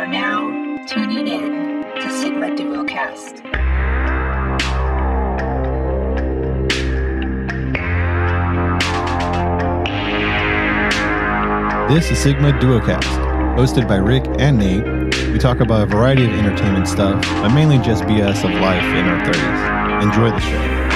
are now tuning in to Sigma Duocast. This is Sigma Duocast, hosted by Rick and Nate. We talk about a variety of entertainment stuff, but mainly just BS of life in our 30s. Enjoy the show.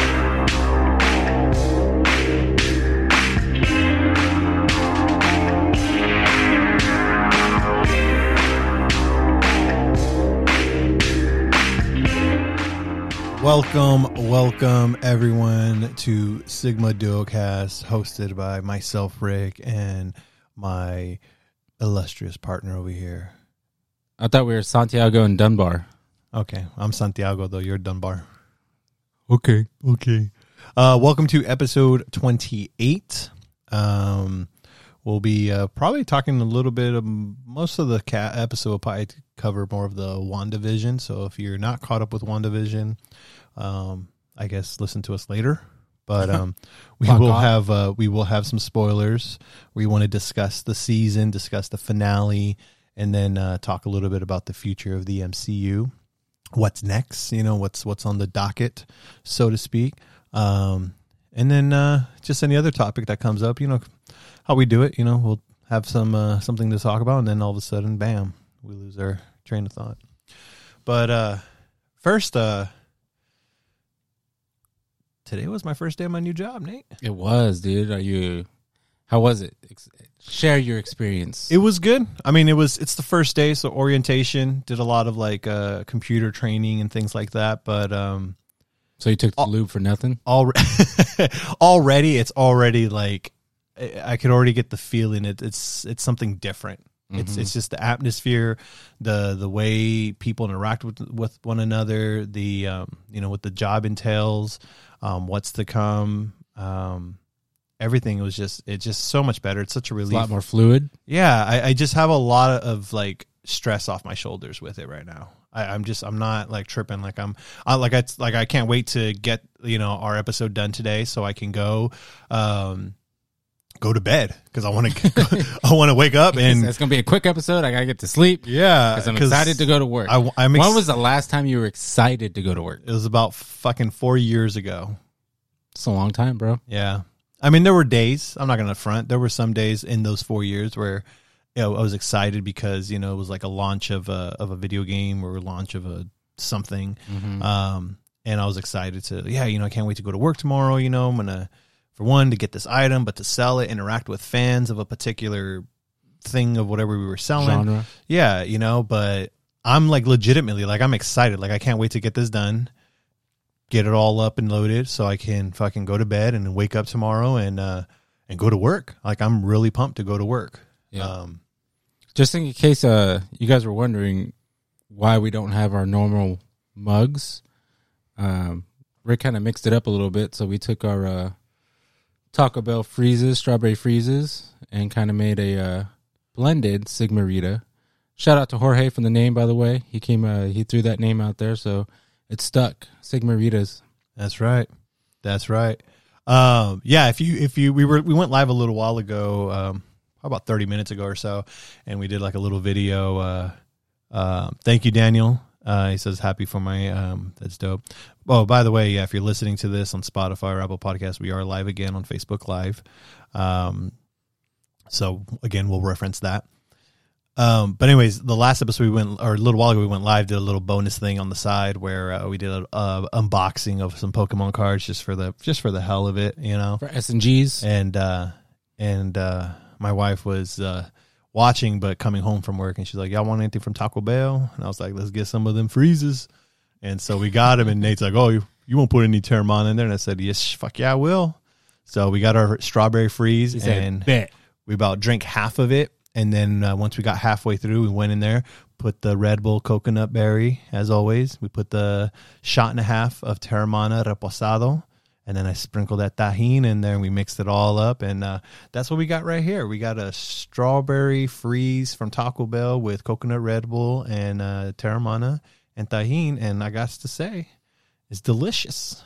Welcome, welcome everyone to Sigma Duocast, hosted by myself, Rick, and my illustrious partner over here. I thought we were Santiago and Dunbar. Okay, I'm Santiago, though you're Dunbar. Okay. Okay. Uh, welcome to episode 28. Um, we'll be uh, probably talking a little bit of most of the ca- episode will probably cover more of the WandaVision. So if you're not caught up with WandaVision, um, I guess listen to us later. But um, we will off. have uh, we will have some spoilers. We want to discuss the season, discuss the finale, and then uh, talk a little bit about the future of the MCU. What's next? You know what's what's on the docket, so to speak. Um, and then uh, just any other topic that comes up. You know how we do it. You know we'll have some uh, something to talk about, and then all of a sudden, bam, we lose our train of thought. But uh, first, uh, today was my first day on my new job, Nate. It was, dude. Are you? How was it? Ex- Share your experience. It was good. I mean, it was it's the first day, so orientation did a lot of like uh, computer training and things like that. But um, so you took the lube for nothing? already, already it's already like I I could already get the feeling it, it's it's something different. It's it's just the atmosphere, the the way people interact with with one another, the um, you know what the job entails, um, what's to come, um, everything was just it's just so much better. It's such a It's relief. a lot more fluid. Yeah, I, I just have a lot of like stress off my shoulders with it right now. I, I'm just I'm not like tripping like I'm I, like I like I can't wait to get you know our episode done today so I can go um go to bed because I want to I want to wake up and it's gonna be a quick episode. I gotta get to sleep yeah because I'm excited to go to work. I, I'm ex- when was the last time you were excited to go to work? it was about fucking four years ago. It's a long time, bro. Yeah. I mean, there were days, I'm not to front. There were some days in those four years where, you know, I was excited because, you know, it was like a launch of a, of a video game or a launch of a something. Mm-hmm. Um, and I was excited to, yeah, you know, I can't wait to go to work tomorrow. You know, I'm to, for one, to get this item, but to sell it, interact with fans of a particular thing of whatever we were selling. Genre. Yeah, you know, but I'm like legitimately like I'm excited. Like I can't wait to get this done, get it all up and loaded so I can fucking go to bed and wake up tomorrow and uh and go to work. Like I'm really pumped to go to work. Yeah. Um Just in case uh, you guys were wondering why we don't have our normal mugs, um, Rick kind of mixed it up a little bit. So we took our uh, Taco Bell freezes, strawberry freezes, and kind of made a uh, blended Sigmarita. Shout out to Jorge from the name, by the way. He came, uh, he threw that name out there, so it stuck. Sigmaritas. that's right. That's right. Um yeah, if you if you we were we went live a little while ago, um about 30 minutes ago or so, and we did like a little video uh uh, thank you, Daniel. Uh, he says happy for my um, that's dope. Oh, by the way, yeah, if you're listening to this on Spotify or Apple Podcasts, we are live again on Facebook Live. Um, so again, we'll reference that. Um, but anyways, the last episode we went, or a little while ago, we went live. Did a little bonus thing on the side where uh, we did a, a unboxing of some Pokemon cards just for the just for the hell of it, you know For S&Gs. and uh and uh my wife was uh watching but coming home from work and she's like y'all want anything from taco bell and i was like let's get some of them freezes and so we got him, and nate's like oh you, you won't put any Teremana in there? And i said yes fuck yeah i will. So we got our strawberry freeze said, and bet. we about drank half of it. And then uh, once we got halfway through we went in there put the red bull coconut berry as always. We put the shot and a half of Teremana reposado and then i sprinkled that Tajín in there and we mixed it all up. And uh, that's what we got right here. We got a strawberry freeze from taco bell with coconut red bull and uh, Teremana and Tajín and i got to say it's delicious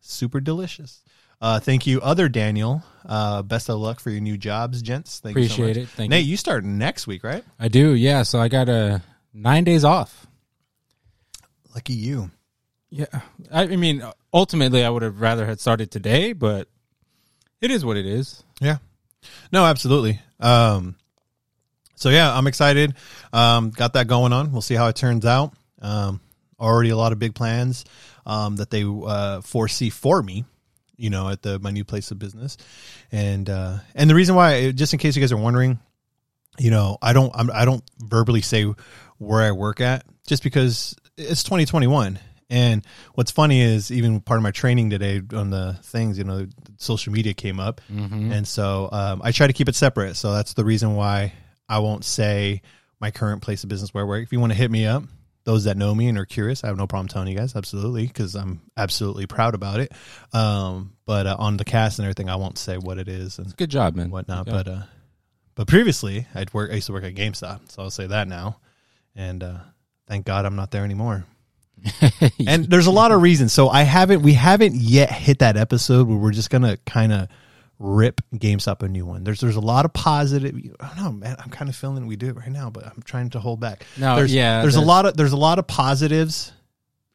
super delicious uh, thank you, other Daniel. Uh, best of luck for your new jobs, gents. Thank you so Appreciate much. it. Thank Nate, you. you start next week, right? I do, yeah. So I got a nine days off. Lucky you. Yeah, I, I mean, ultimately, I would have rather had started today, but it is what it is. Yeah. No, absolutely. Um, so yeah, I'm excited. Um, got that going on. We'll see how it turns out. Um, already a lot of big plans um, that they uh, foresee for me. You know, at the my new place of business, and uh, and the reason why, just in case you guys are wondering, you know, I don't I'm, I don't verbally say where I work at, just because it's 2021. And what's funny is even part of my training today on the things, you know, social media came up, and so um, I try to keep it separate. So that's the reason why I won't say my current place of business where I work. If you want to hit me up, those that know me and are curious, I have no problem telling you guys, absolutely, because I'm absolutely proud about it. Um, but uh, on the cast and everything, I won't say what it is and Good job, man. whatnot. But uh, but previously, I'd work. I used to work at GameStop, so I'll say that now. And uh, thank God I'm not there anymore. and there's a lot of reasons. So I haven't. We haven't yet hit that episode where we're just gonna kind of rip GameStop a new one. There's there's a lot of positive. I don't know, man. I'm kind of feeling we do it right now, but I'm trying to hold back. No, there's, yeah, There's, a lot of there's a lot of positives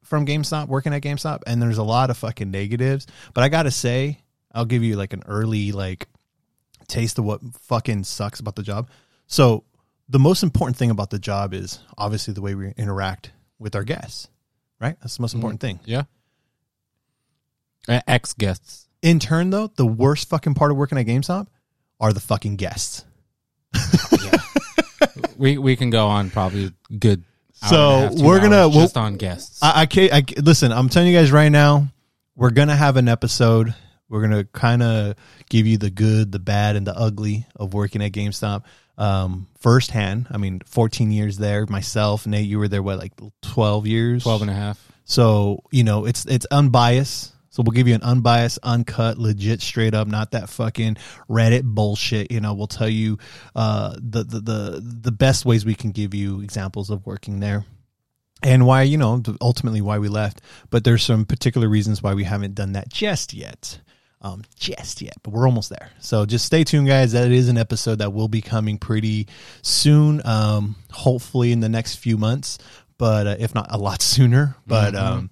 from GameStop working at GameStop, and there's a lot of fucking negatives. But I gotta say, I'll give you like an early like taste of what fucking sucks about the job. So the most important thing about the job is obviously the way we interact with our guests, right? That's the most mm-hmm. important thing. yeah. Uh, Ex guests. In turn, though, the worst fucking part of working at GameStop are the fucking guests. we we can go on probably good. hour So, and a half, two we're gonna- hours we'll- just on guests. I, I can't. I, listen, I'm telling you guys right now, we're gonna have an episode. We're gonna kind of give you the good, the bad, and the ugly of working at GameStop um, firsthand. I mean, 14 years there. Myself, Nate, you were there what, like 12 years? 12 and a half. So you know, it's it's unbiased. So we'll give you an unbiased, uncut, legit, straight up, not that fucking Reddit bullshit. You know, we'll tell you uh, the, the the the best ways we can give you examples of working there, and why you know ultimately why we left. But there's some particular reasons why we haven't done that just yet. Um, just yet, but we're almost there. So just stay tuned, guys. That is an episode that will be coming pretty soon. Um, hopefully in the next few months, but uh, if not a lot sooner. But um,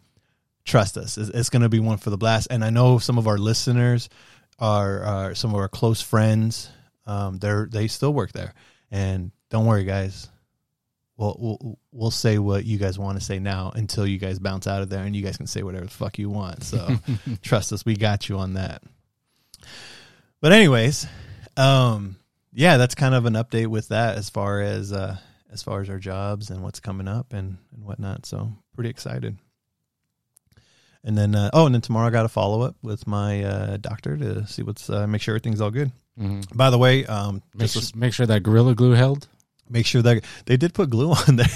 trust us, it's, it's going to be one for the blast. And I know some of our listeners are, are some of our close friends. Um, they're they still work there, and don't worry, guys. We'll, we'll we'll say what you guys want to say now until you guys bounce out of there, and you guys can say whatever the fuck you want. So trust us, we got you on that. But anyways, um, yeah, that's kind of an update with that as far as uh, as far as our jobs and what's coming up and and whatnot. So pretty excited. And then uh, oh, and then tomorrow I got a follow up with my uh, doctor to see what's uh, make sure everything's all good. Mhm. By the way, um, Make, just su- make sure that Gorilla Glue held. make sure that they did put glue on there.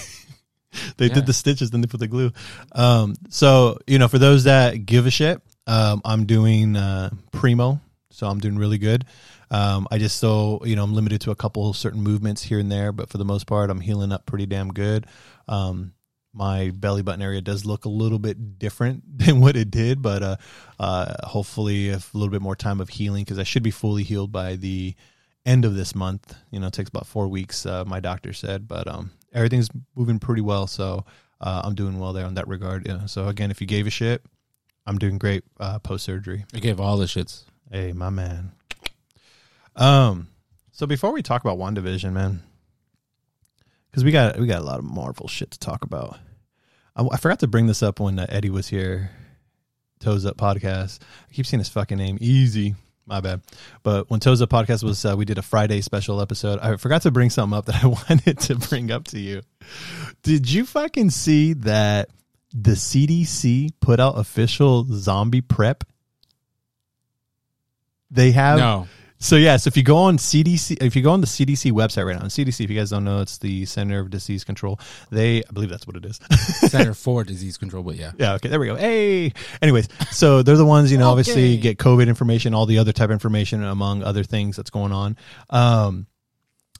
they Yeah. did the stitches, then they put the glue. Um, so you know, for those that give a shit, um, I'm doing uh, primo, so I'm doing really good. Um, I just so you know, I'm limited to a couple certain movements here and there, but for the most part, I'm healing up pretty damn good. Um, my belly button area does look a little bit different than what it did, but uh, uh, hopefully, if a little bit more time of healing, because I should be fully healed by the end of this month. You know, it takes about four weeks. Uh, my doctor said, but um, everything's moving pretty well, so uh, I'm doing well there on that regard. Yeah. So again, if you gave a shit, I'm doing great uh, post surgery. I gave all the shits. Hey, my man. Um, so before we talk about WandaVision, man, because we got we got a lot of Marvel shit to talk about. I, I forgot to bring this up when uh, Eddie was here. Toes Up podcast. I keep seeing his fucking name. Easy. My bad. But when Toes Up podcast was, uh, we did a Friday special episode. I forgot to bring something up that I wanted to bring up to you. Did you fucking see that the CDC put out official zombie prep? They have No. So yeah, so if you go on CDC, if you go on the CDC website right now, and CDC, if you guys don't know, it's the Center of Disease Control. They, I believe that's what it is. Center for Disease Control, but yeah. yeah, okay, there we go. Hey, anyways, so they're the ones you know, obviously get COVID information, all the other type of information, among other things that's going on. Um,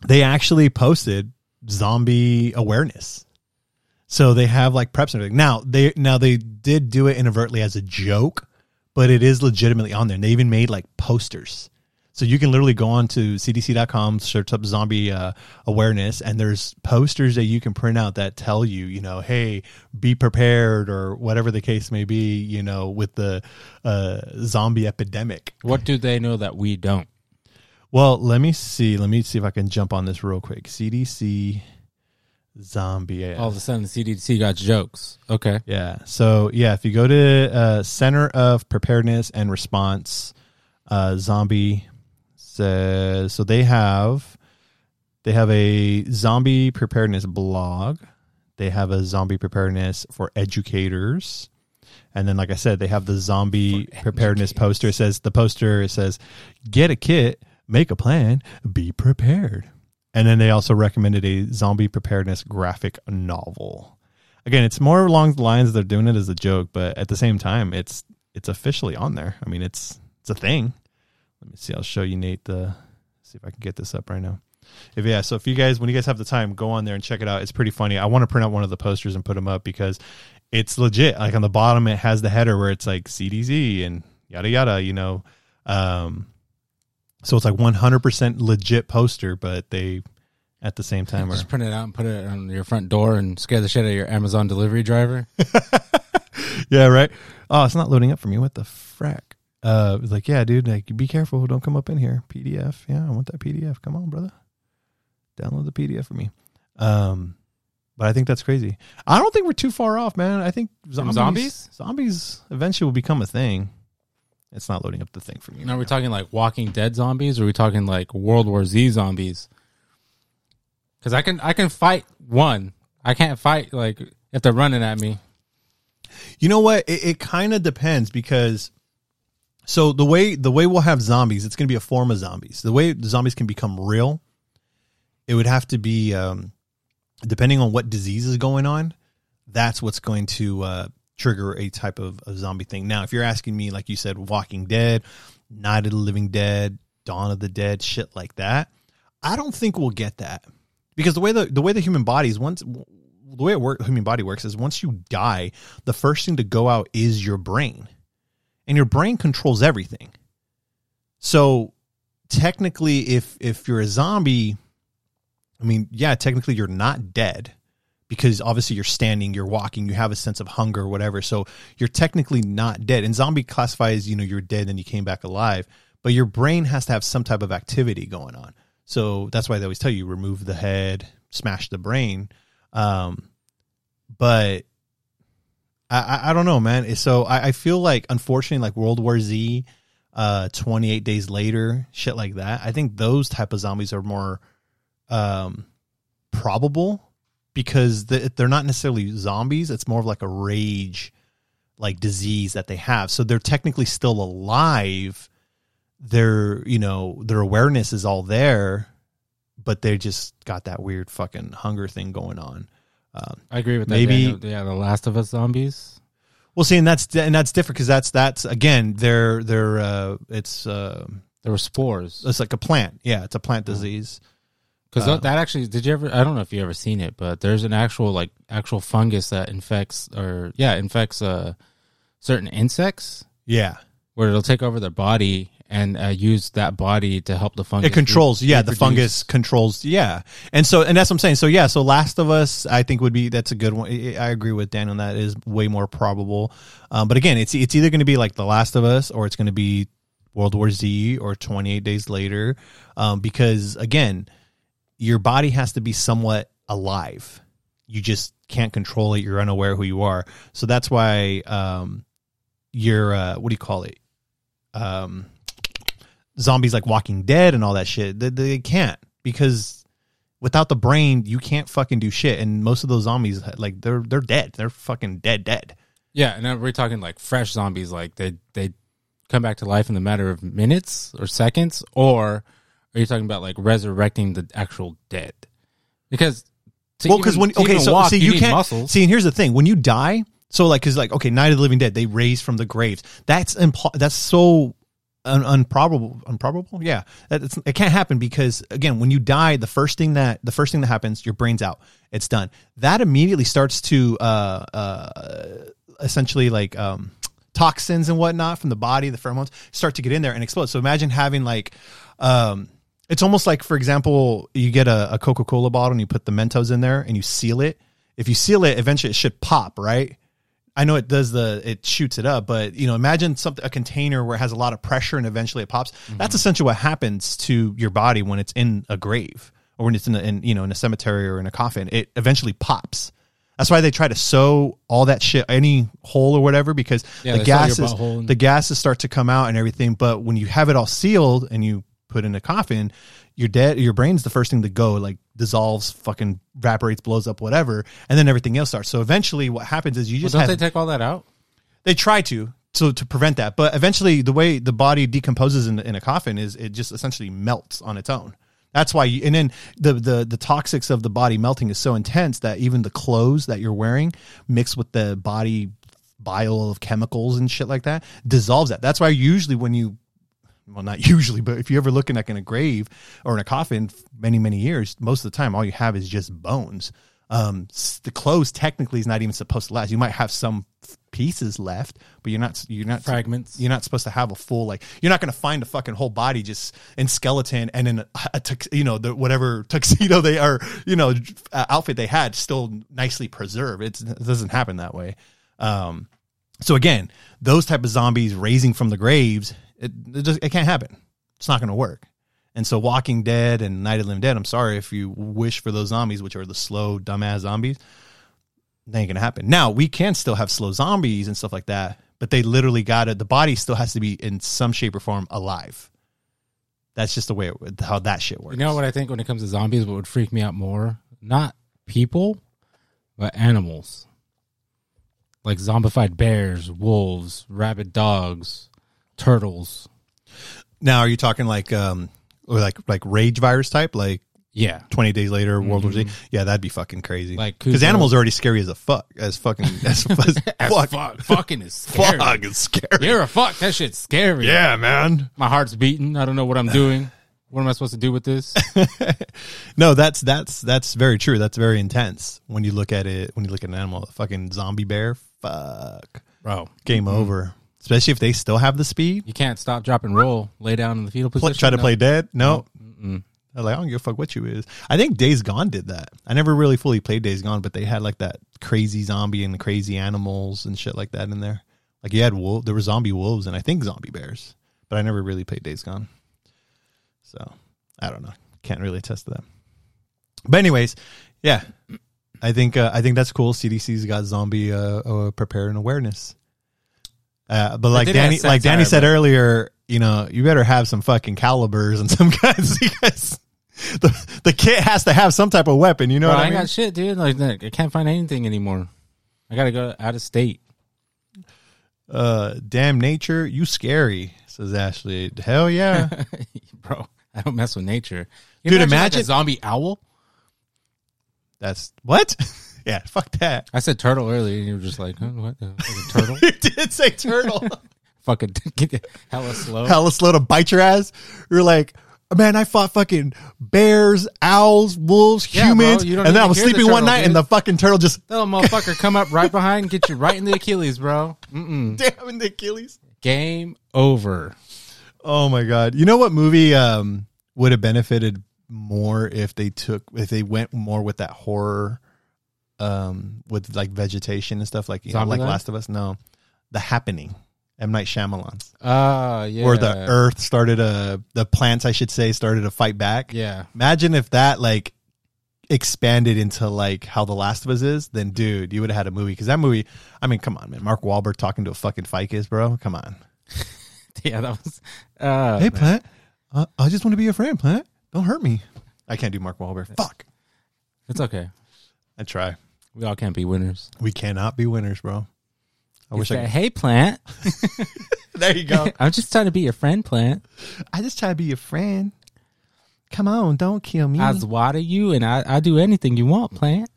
they actually posted zombie awareness. So they have like preps and everything. Now they now they did do it inadvertently as a joke, but it is legitimately on there. And they even made like posters. So you can literally go on to cdc.com, search up zombie uh, awareness, and there's posters that you can print out that tell you, you know, hey, be prepared or whatever the case may be, you know, with the uh, zombie epidemic. What do they know that we don't? Well, let me see. Let me see if I can jump on this real quick. CDC zombie. All of a sudden, the CDC got jokes. Okay. Yeah. So yeah, if you go to uh, Center of Preparedness and Response, uh, zombie says so they have they have a zombie preparedness blog. They have a zombie preparedness for educators. And then, like I said, they have the zombie preparedness poster. It says the poster says, "Get a kit, make a plan, be prepared." And then they also recommended a zombie preparedness graphic novel. Again, it's more along the lines they're doing it as a joke, but at the same time, it's it's officially on there. I mean, it's it's a thing. Let me see. I'll show you Nate the see if I can get this up right now. If yeah, so if you guys when you guys have the time, go on there and check it out. It's pretty funny. I want to print out one of the posters and put them up because it's legit. Like on the bottom, it has the header where it's like CDZ and yada yada. You know, um, so it's like 100% legit poster, but they at the same time are Just print it out and put it on your front door and scare the shit out of your Amazon delivery driver. yeah, right. Oh, it's not loading up for me. What the frack? Uh, it's like, yeah, dude, like, be careful. Don't come up in here. PDF. Yeah, I want that PDF. Come on, brother. Download the PDF for me. Um, but I think that's crazy. I don't think we're too far off, man. I think zombies, zombies? zombies eventually will become a thing. It's not loading up the thing for me. Now, are we right talking like Walking Dead zombies, or are we talking like World War Z zombies? Because I can I can fight one. I can't fight like if they're running at me. You know what? It, it kind of depends because so the way the way we'll have zombies, it's going to be a form of zombies. The way the zombies can become real, it would have to be um, depending on what disease is going on. That's what's going to uh, trigger a type of, zombie thing. Now, if you're asking me, like you said, Walking Dead, Night of the Living Dead, Dawn of the Dead, shit like that, I don't think we'll get that because the way the the way the human body is once the way it work human body works is once you die, the first thing to go out is your brain, and your brain controls everything. So technically, if if you're a zombie, I mean, yeah, technically you're not dead because obviously you're standing, you're walking, you have a sense of hunger or whatever. So you're technically not dead. And zombie classifies, you know, you're dead and you came back alive, but your brain has to have some type of activity going on. So that's why they always tell you remove the head, smash the brain. Um, but I, I, don't know, man. So I, I feel like, unfortunately, like World War Z, uh, 28 days later, shit like that. I think those type of zombies are more, um, probable because the, they're not necessarily zombies. It's more of like a rage, like disease that they have. So they're technically still alive. Their, you know, their awareness is all there, but they just got that weird fucking hunger thing going on. Um, I agree with that. Maybe- Daniel. yeah, the Last of Us zombies. well, see, and that's and that's different because that's that's again, they're they're uh, it's uh, There were spores. it's like a plant. Yeah, it's a plant disease. Because Um, that actually, did you ever? I don't know if you ever seen it, but there's an actual like actual fungus that infects or yeah infects uh certain insects Yeah, where it'll take over their body and uh, use that body to help the fungus. it controls re- yeah the fungus controls yeah. And so and that's what i'm saying. So yeah so last of us i think would be that's a good one. I agree with dan on that. Is way more probable. Um, but again it's it's either going to be like the last of us or it's going to be world war z or 28 days later. Um, because again your body has to be somewhat alive. You just can't control it. You're unaware who you are. So that's why um, you're uh, what do you call it? Um, zombies like Walking Dead and all that shit. They, they can't because without the brain, you can't fucking do shit. And most of those zombies, like they're they're dead. They're fucking dead, dead. Yeah, and we're talking like fresh zombies, like they they come back to life in the matter of minutes or seconds, or are you talking about like resurrecting the actual dead? Because well, because when okay, so walk, see, you, need can't muscles. see. And here's the thing: when you die, so like, because like, okay, Night of the Living Dead, they raise from the graves. That's impl- that's so un- unprobable. Unprobable, yeah. It's, it can't happen because again, when you die, the first thing that the first thing that happens, your brain's out. It's done. That immediately starts to uh uh essentially like um toxins and whatnot from the body, the pheromones start to get in there and explode. So imagine having like um, it's almost like, for example, you get a, a Coca Cola bottle and you put the Mentos in there and you seal it. If you seal it, eventually it should pop, right? I know it does the it shoots it up, but you know, imagine something a container where it has a lot of pressure and eventually it pops. Mm-hmm. That's essentially what happens to your body when it's in a grave or when it's in, a, in you know in a cemetery or in a coffin. It eventually pops. That's why they try to sew all that shit any hole or whatever because Yeah, the they sew your gases and- the gases start to come out and everything. But when you have it all sealed and you put in a coffin, your dead your brain's the first thing to go, like dissolves, fucking evaporates, blows up, whatever, and then everything else starts. So eventually, what happens is you Well, just don't have, they they, take all that out? They try to so to prevent that, but eventually the way the body decomposes in, in a coffin is it just essentially melts on its own. That's why, you, and then the, the the toxics of the body melting is so intense that even the clothes that you're wearing mixed with the body bile of chemicals and shit like that dissolves that. That's why usually when you well, not usually, but if you're ever looking like in a grave or in a coffin, many many years, most of the time, all you have is just bones. Um, the clothes technically is not even supposed to last. You might have some pieces left, but you're not you're not Fragments. You're not supposed to have a full like. You're not going to find a fucking whole body just in skeleton and in a, a tux, you know the whatever tuxedo they are you know uh, outfit they had still nicely preserved. It's, it doesn't happen that way. Um, so again, those type of zombies raising from the graves, it it, just, it can't happen. It's not going to work. And so, Walking Dead and Night of the Living Dead, I'm sorry if you wish for those zombies, which are the slow, dumbass zombies, they ain't to happen. Now, we can still have slow zombies and stuff like that, but they literally got it. the body still has to be in some shape or form alive. That's just the way it, how that shit works. You know what I think when it comes to zombies? What would freak me out more? Not people, but animals. Like zombified bears, wolves, rabid dogs, turtles. Now, are you talking like, um, or like, like rage virus type, like Yeah. 20 days later, World War Z? Yeah, that'd be fucking crazy. Mm-hmm. Like because animals are already scary as a fuck, as fucking, as, as As fuck. fuck, fucking is scary. Fuck, it's scary. You're a fuck. That shit's scary. Yeah, man. My heart's beating. I don't know what I'm doing. What am I supposed to do with this? No, that's that's that's very true. That's very intense when you look at it. When you look at an animal, a fucking zombie bear, fuck, Bro, game Mm-hmm. over. Especially if they still have the speed. you can't stop, drop, and roll. Lay down in the fetal position. try to No. play dead. No, Mm-mm. Like I don't give a fuck what you is. I think Days Gone did that. I never really fully played Days Gone, but they had like that crazy zombie and crazy animals and shit like that in there. Like you had wolf, there were zombie wolves and I think zombie bears, but I never really played Days Gone. So I don't know. Can't really attest to that. But anyways, yeah, I think uh, I think that's cool. CDC's got zombie uh, uh, prepared and awareness. Uh, but like Danny, like Danny said but- earlier, you know, you better have some fucking calibers and some guns because the the kit has to have some type of weapon. You know Bro, what I I mean? got shit, dude. Like, look, I can't find anything anymore. I gotta go out of state. Uh, damn nature, you scary, says Ashley. Hell yeah, Bro, I don't mess with nature. You Dude, like, imagine- a zombie owl. that's what. yeah, fuck that. I said turtle earlier, and you were just like, huh, what? The, fucking turtle? You did say turtle. fucking hella slow. Hella slow to bite your ass. You're like. Man, I fought fucking bears, owls, wolves, Yeah, bro, humans, you don't and then I was hear the sleeping one turtle, night, and dude. the fucking turtle just Little motherfucker come up right behind, and get you right in the Achilles, bro. Mm-mm. damn in the Achilles. Game over. Oh my god! You know what movie um, would have benefited more if they took if they went more with that horror, um, with like vegetation and stuff like you know, like? Last of Us. No, The Happening, M Night Shyamalan's, Ah, yeah. where the Earth started a the plants I should say started to fight back. Yeah. Imagine if that like expanded into like how The Last of Us is, then dude, you would have had a movie because that movie. I mean, come on, man, Mark Wahlberg talking to a fucking ficus, bro. Come on. Yeah, that was. Uh, Hey, man. Plant. Uh, I just want to be your friend, Plant. Don't hurt me. I can't do Mark Wahlberg. Fuck. It's okay. I try. We all can't be winners. We cannot be winners, bro. I wish I could. Hey, plant. There you go. I'm just trying to be your friend, plant. I just try to be your friend. Come on, don't kill me. I water you, and I, I do anything you want, plant.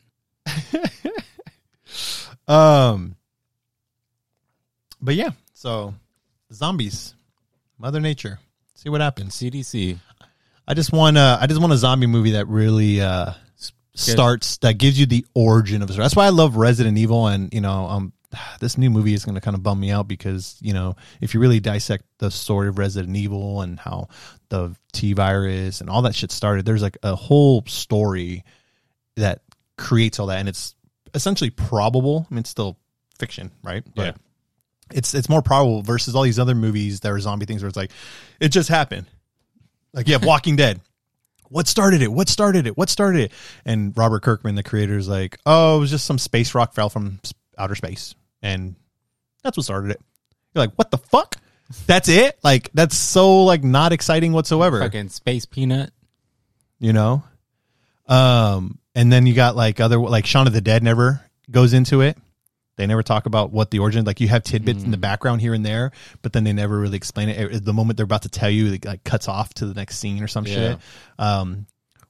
um, but yeah. So, zombies, Mother Nature. See what happens. CDC. I just want a, I just want a zombie movie that really uh, starts that gives you the origin of the story. That's why I love Resident Evil, and you know, um, this new movie is going to kind of bum me out because you know if you really dissect the story of Resident Evil and how the T virus and all that shit started, there's like a whole story that creates all that, and it's essentially probable. I mean, it's still fiction, right? But Yeah. it's it's more probable versus all these other movies that are zombie things where it's like it just happened. Like you have Walking Dead. What started it? What started it? What started it? And Robert Kirkman, the creator, is like, oh, it was just some space rock fell from outer space, and that's what started it. You're like, what the fuck? That's it? Like that's so like not exciting whatsoever Fucking space peanut. you know um and then you got like other like Shaun of the Dead never goes into it they never talk about what the origin like you have tidbits in the background here and there but then they never really explain it. At the moment they're about to tell you it like cuts off to the next scene or some Yeah. shit. Um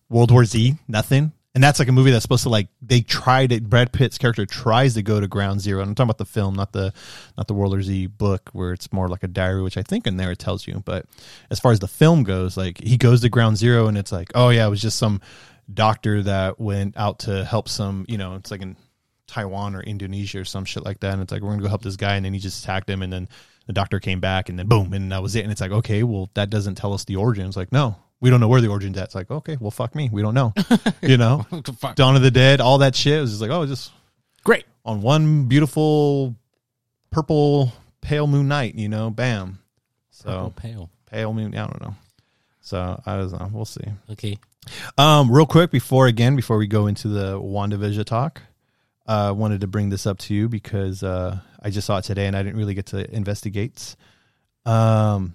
World War Z nothing. And that's like a movie that's supposed to like they tried it. Brad Pitt's character tries to go to ground zero. And I'm talking about the film not the not the World War Z book where it's more like a diary which I think in there it tells you. But as far as the film goes like he goes to ground zero and it's like oh yeah it was just some doctor that went out to help some you know it's like in Taiwan or Indonesia or some shit like that and it's like we're gonna go help this guy and then he just attacked him and then the doctor came back and then boom and that was it and it's like okay well that doesn't tell us the origin it's like no we don't know where the origin's at it's like okay well fuck me we don't know you know Dawn of the Dead, all that shit. It was just like, oh, just Great. on one beautiful purple pale moon night, you know, bam. So Purple pale. pale moon, I don't know. So I don't know. We'll see. Okay. Um, real quick before again, before we go into the WandaVision talk, uh, wanted to bring this up to you because uh, I just saw it today and I didn't really get to investigate. Um,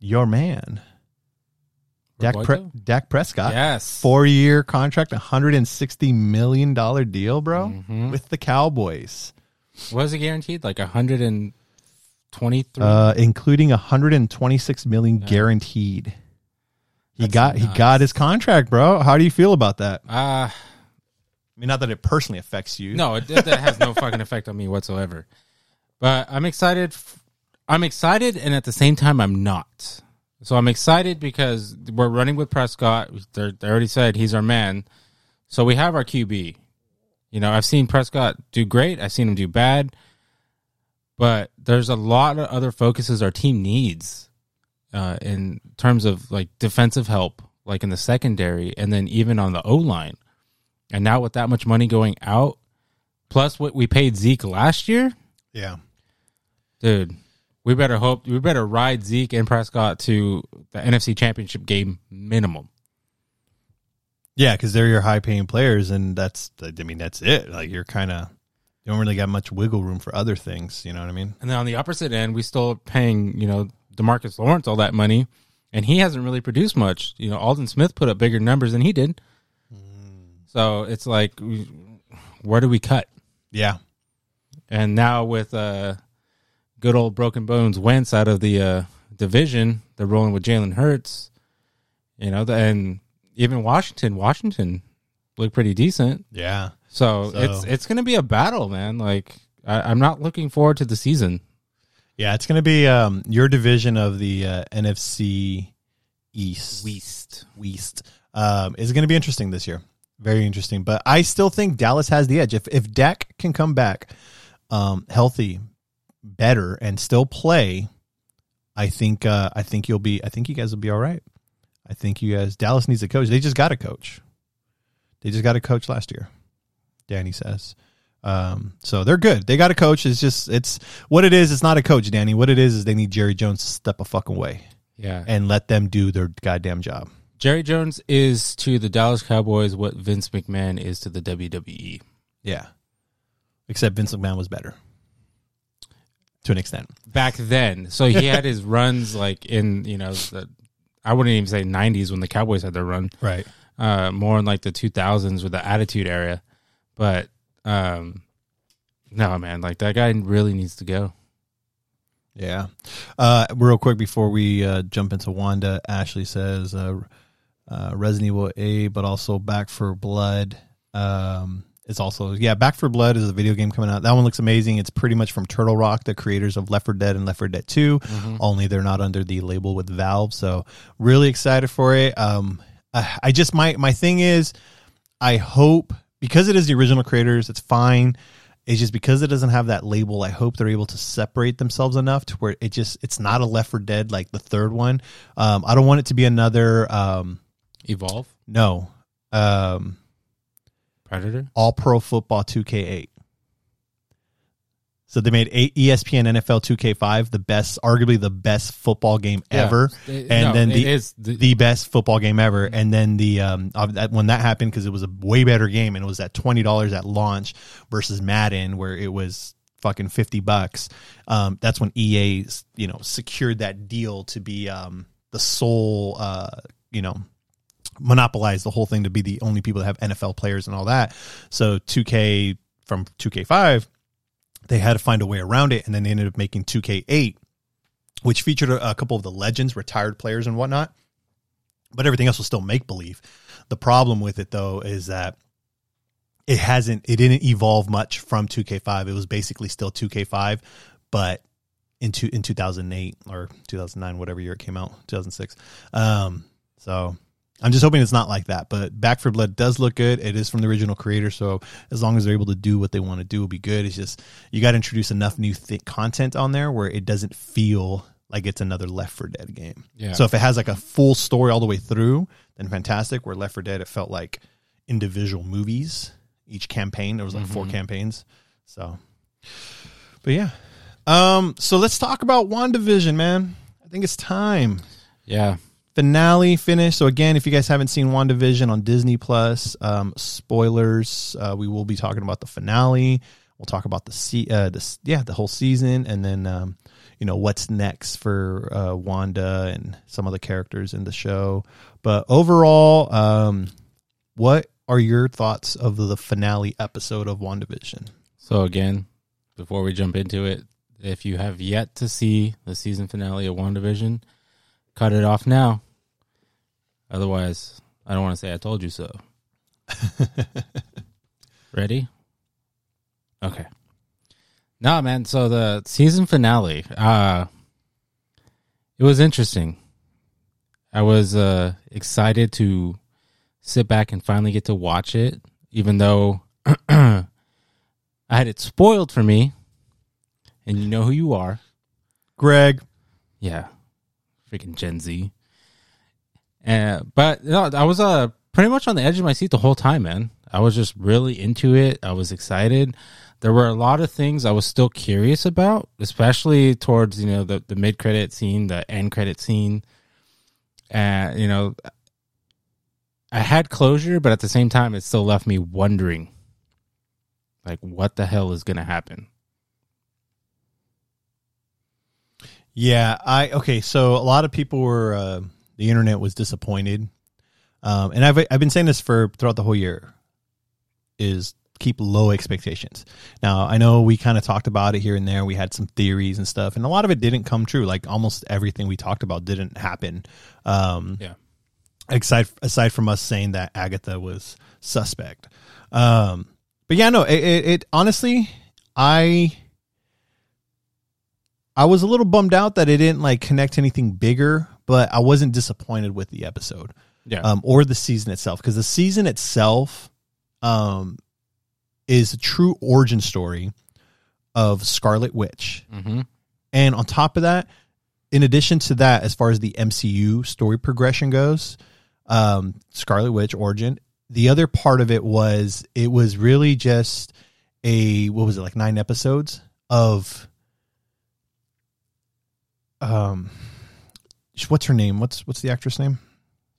your man, Dak, Pre- Dak Prescott, Yes. four year contract, $160 million deal, bro, Mhm. with the Cowboys, Was it guaranteed? Like a 123? uh, including 126 million guaranteed. He That's got he got his contract, bro. How do you feel about that? uh, I mean, not that it personally affects you. no, it, that has no fucking effect on me whatsoever. But I'm excited. f- I'm excited, and at the same time, I'm not. So I'm excited because we're running with Prescott. They're, they already said he's our man. So we have our QB. You know, I've seen Prescott do great. I've seen him do bad. But there's a lot of other focuses our team needs uh, in terms of like defensive help, like in the secondary, and then even on the O line. And now with that much money going out, plus what we paid Zeke last year, Yeah. dude, we better hope we better ride Zeke and Prescott to the NFC Championship game minimum. Yeah, because they're your high paying players, and that's I mean that's it. Like you're kind of you don't really got much wiggle room for other things. You know what I mean? And then on the opposite end, we still paying you know Demarcus Lawrence all that money, and he hasn't really produced much. You know, Aldon Smith put up bigger numbers than he did. So it's like, where do we cut? Yeah, And now with uh, good old broken bones Wentz out of the uh, division, they're rolling with Jalen Hurts. You know, the- and even Washington, Washington looked pretty decent. yeah, So, So- it's it's going to be a battle, man. Like I, I'm not looking forward to the season. yeah. It's gonna be um, your division of the uh, NFC East. Weast. West um, is going to be interesting this year. Very interesting, but I still think Dallas has the edge. If if Dak can come back um, healthy, better, and still play, I think uh, I think you'll be. I think you guys will be all right. I think you guys. Dallas needs a coach. They just got a coach. They just got a coach last year. Danny says. Um, so they're good. They got a coach. It's just it's what it is. It's not a coach, Danny. What it is is they need Jerry Jones to step a fucking way Yeah. and let them do their goddamn job. Jerry Jones is to the Dallas Cowboys what Vince McMahon is to the. WWE. Yeah. Except Vince McMahon was better. To an extent. back then. So he had his runs like in you know the I wouldn't even say '90s when the Cowboys had their run, Right. uh, more in like the 2000s with the Attitude Era. But um, no, man, like that guy really needs to go. Yeah. Uh, real quick before we uh, jump into Wanda, Ashley says uh, uh, Resident Evil A, but also Back for Blood. Um, it's also yeah, Back for Blood is a video game coming out. That one looks amazing. It's pretty much from Turtle Rock, the creators of Left 4 Dead and Left 4 Dead 2. Only they're not under the label with Valve. So really excited for it. Um, I, I just my my thing is, I hope because it is the original creators, it's fine. It's just because it doesn't have that label. I hope they're able to separate themselves enough to where it just it's not a Left 4 Dead like the third one. Um, I don't want it to be another. Um, Evolve, no, um, Predator. All Pro Football 2K8. So they made eight ESPN NFL 2K5 the best, arguably the best football game Yeah. ever, It- and no, then the is the, the best football game ever. And then the um that, when that happened because it was a way better game and it was at twenty dollars at launch versus Madden where it was fucking fifty bucks. Um, that's when EA you know secured that deal to be um the sole uh you know monopolize the whole thing to be the only people that have NFL players and all that. So 2K from 2K5, they had to find a way around it, and then they ended up making 2K8, which featured a, a couple of the legends, retired players, and whatnot. But everything else was still make believe. The problem with it though is that it hasn't, it didn't evolve much from 2K5. It was basically still 2K5, but into in 2008 or 2009, whatever year it came out, 2006. Um, so I'm just hoping it's not like that. But Back for Blood does look good. It is from the original creator, so as long as they're able to do what they want to do, it'll be good. It's just you got to introduce enough new th- content on there where it doesn't feel like it's another Left 4 Dead game. Yeah. So if it has like a full story all the way through, then fantastic. Where Left 4 Dead, it felt like individual movies. Each campaign, there was like four campaigns. So, but yeah. Um. So let's talk about WandaVision, man. I think it's time yeah. Finale finish. So again, if you guys haven't seen WandaVision on Disney Plus, um, spoilers. Uh, we will be talking about the finale. We'll talk about the se- uh, this yeah, the whole season, and then um, you know what's next for uh, Wanda and some of the characters in the show. But overall, um, what are your thoughts of the finale episode of WandaVision? So again, before we jump into it, if you have yet to see the season finale of WandaVision, cut it off now. Otherwise, I don't want to say I told you so. Ready? Okay. No, man. So the season finale, uh, it was interesting. I was uh, excited to sit back and finally get to watch it, even though I had it spoiled for me. And you know who you are. Greg, Yeah. Freaking Gen Z. Uh, but I was uh pretty much on the edge of my seat the whole time, man. I was just really into it. I was excited. There were a lot of things I was still curious about, especially towards, you know, the, the mid credit scene, the end credit scene. And, you know, I had closure, but at the same time, it still left me wondering, like, what the hell is going to happen? Yeah, I okay. So a lot of people were uh, the internet was disappointed, um, and I've I've been saying this for throughout the whole year. Is keep low expectations. Now I know we kind of talked about it here and there. We had some theories and stuff, and a lot of it didn't come true. Like almost everything we talked about didn't happen. Um, Yeah. aside aside from us saying that Agatha was suspect. Um, but yeah, no, it, it, it honestly, I I was a little bummed out that it didn't like connect anything bigger, but I wasn't disappointed with the episode Yeah. um, or the season itself because the season itself um, is a true origin story of Scarlet Witch. mm-hmm. And on top of that, in addition to that, as far as the MCU story progression goes, um, Scarlet Witch origin, the other part of it was it was really just a what was it like nine episodes of um what's her name? What's what's the actress name?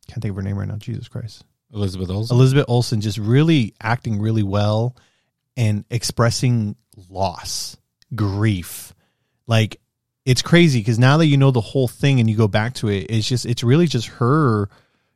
Can't think of her name right now. Jesus Christ. Elizabeth Olsen. Elizabeth Olsen just really acting really well and expressing loss, grief. Like it's crazy because now that you know the whole thing and you go back to it, it's just it's really just her,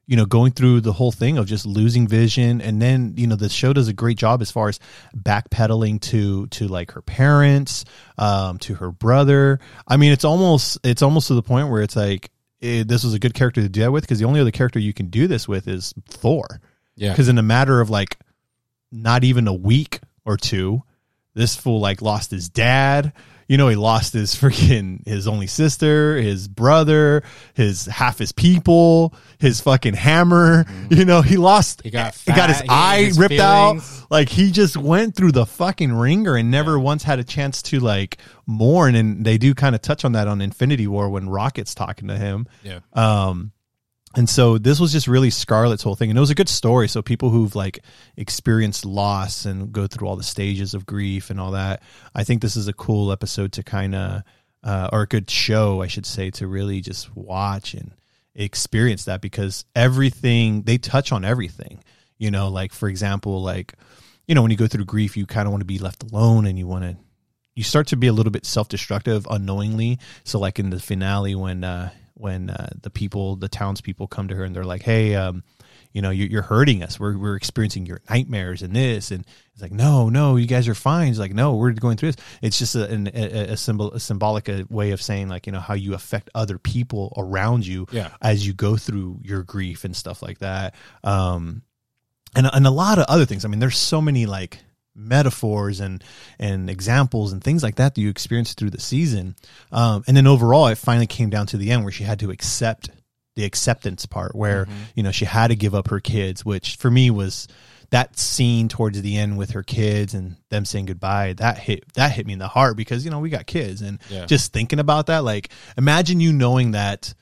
you know, going through the whole thing of just losing vision, and then you know the show does a great job as far as backpedaling to to like her parents, um, to her brother. I mean, it's almost it's almost to the point where it's like eh, this was a good character to do that with because the only other character you can do this with is Thor yeah. because in a matter of like not even a week or two this fool like lost his dad you know, he lost his freaking his only sister, his brother, his half his people, his fucking hammer. You know, he lost. He got he got his he- eye his ripped feelings. out. Like he just went through the fucking ringer and never once had a chance to like mourn. And they do kind of touch on that on Infinity War when Rocket's talking to him. Yeah. Um, and so this was just really Scarlett's whole thing, and it was a good story. So people who've like experienced loss and go through all the stages of grief and all that, I think this is a cool episode to kind of, uh, or a good show, I should say, to really just watch and experience that because everything they touch on everything. You know, like for example, like you know when you go through grief, you kind of want to be left alone and you want to you start to be a little bit self-destructive unknowingly. So like in the finale when uh when uh, the people, the townspeople come to her and they're like, "Hey, um, you know, you're, you're hurting us. We're we're experiencing your nightmares and this." And it's like, "No, no, you guys are fine." It's like, "No, we're going through this." It's just a, an, a, a symbol, a symbolic uh, way of saying like, you know, how you affect other people around you Yeah. as you go through your grief and stuff like that. Um, and and a lot of other things. I mean, there's so many like metaphors and and examples and things like that that you experience through the season. Um, and then overall, it finally came down to the end where she had to accept the acceptance part, where you know she had to give up her kids, which for me was that scene towards the end with her kids and them saying goodbye. That hit that hit me in the heart because you know we got kids and Yeah. just thinking about that, like imagine you knowing that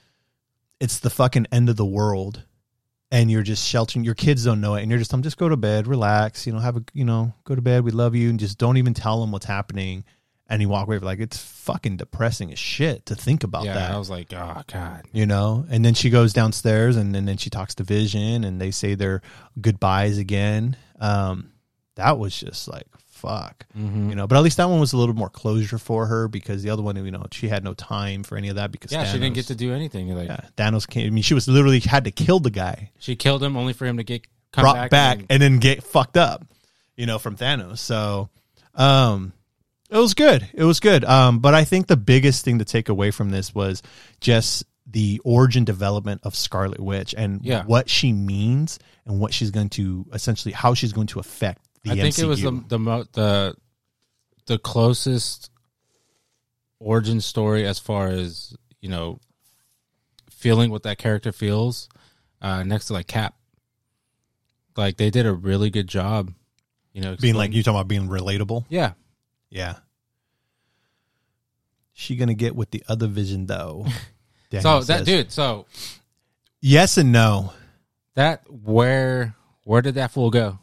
it's the fucking end of the world and you're just sheltering your kids don't know it and you're just I'm just go to bed relax you know have a you know go to bed we love you and just don't even tell them what's happening and you walk away like it's fucking depressing as shit to think about Yeah. that I was like, oh god. you know and then she goes downstairs and, and then she talks to vision and they say their goodbyes again um that was just like fuck Mm-hmm. you know but at least that one was a little more closure for her because the other one you know she had no time for any of that because Yeah, she didn't get to do anything. Like yeah Thanos came I mean she was literally had to kill the guy she killed him only for him to get come brought back. back, and and then get fucked up, you know, from Thanos. So, um, it was good. It was good. Um, but I think the biggest thing to take away from this was just the origin development of Scarlet Witch and Yeah. what she means and what she's going to essentially how she's going to affect the I think MCU. it was the the mo- the the closest origin story as far as you know feeling what that character feels uh, next to like Cap. Like they did a really good job, you know, being like you talking about being relatable. yeah, Yeah. She gonna get with the other vision though. So that says. dude, so Yes and no. that where where did that fool go?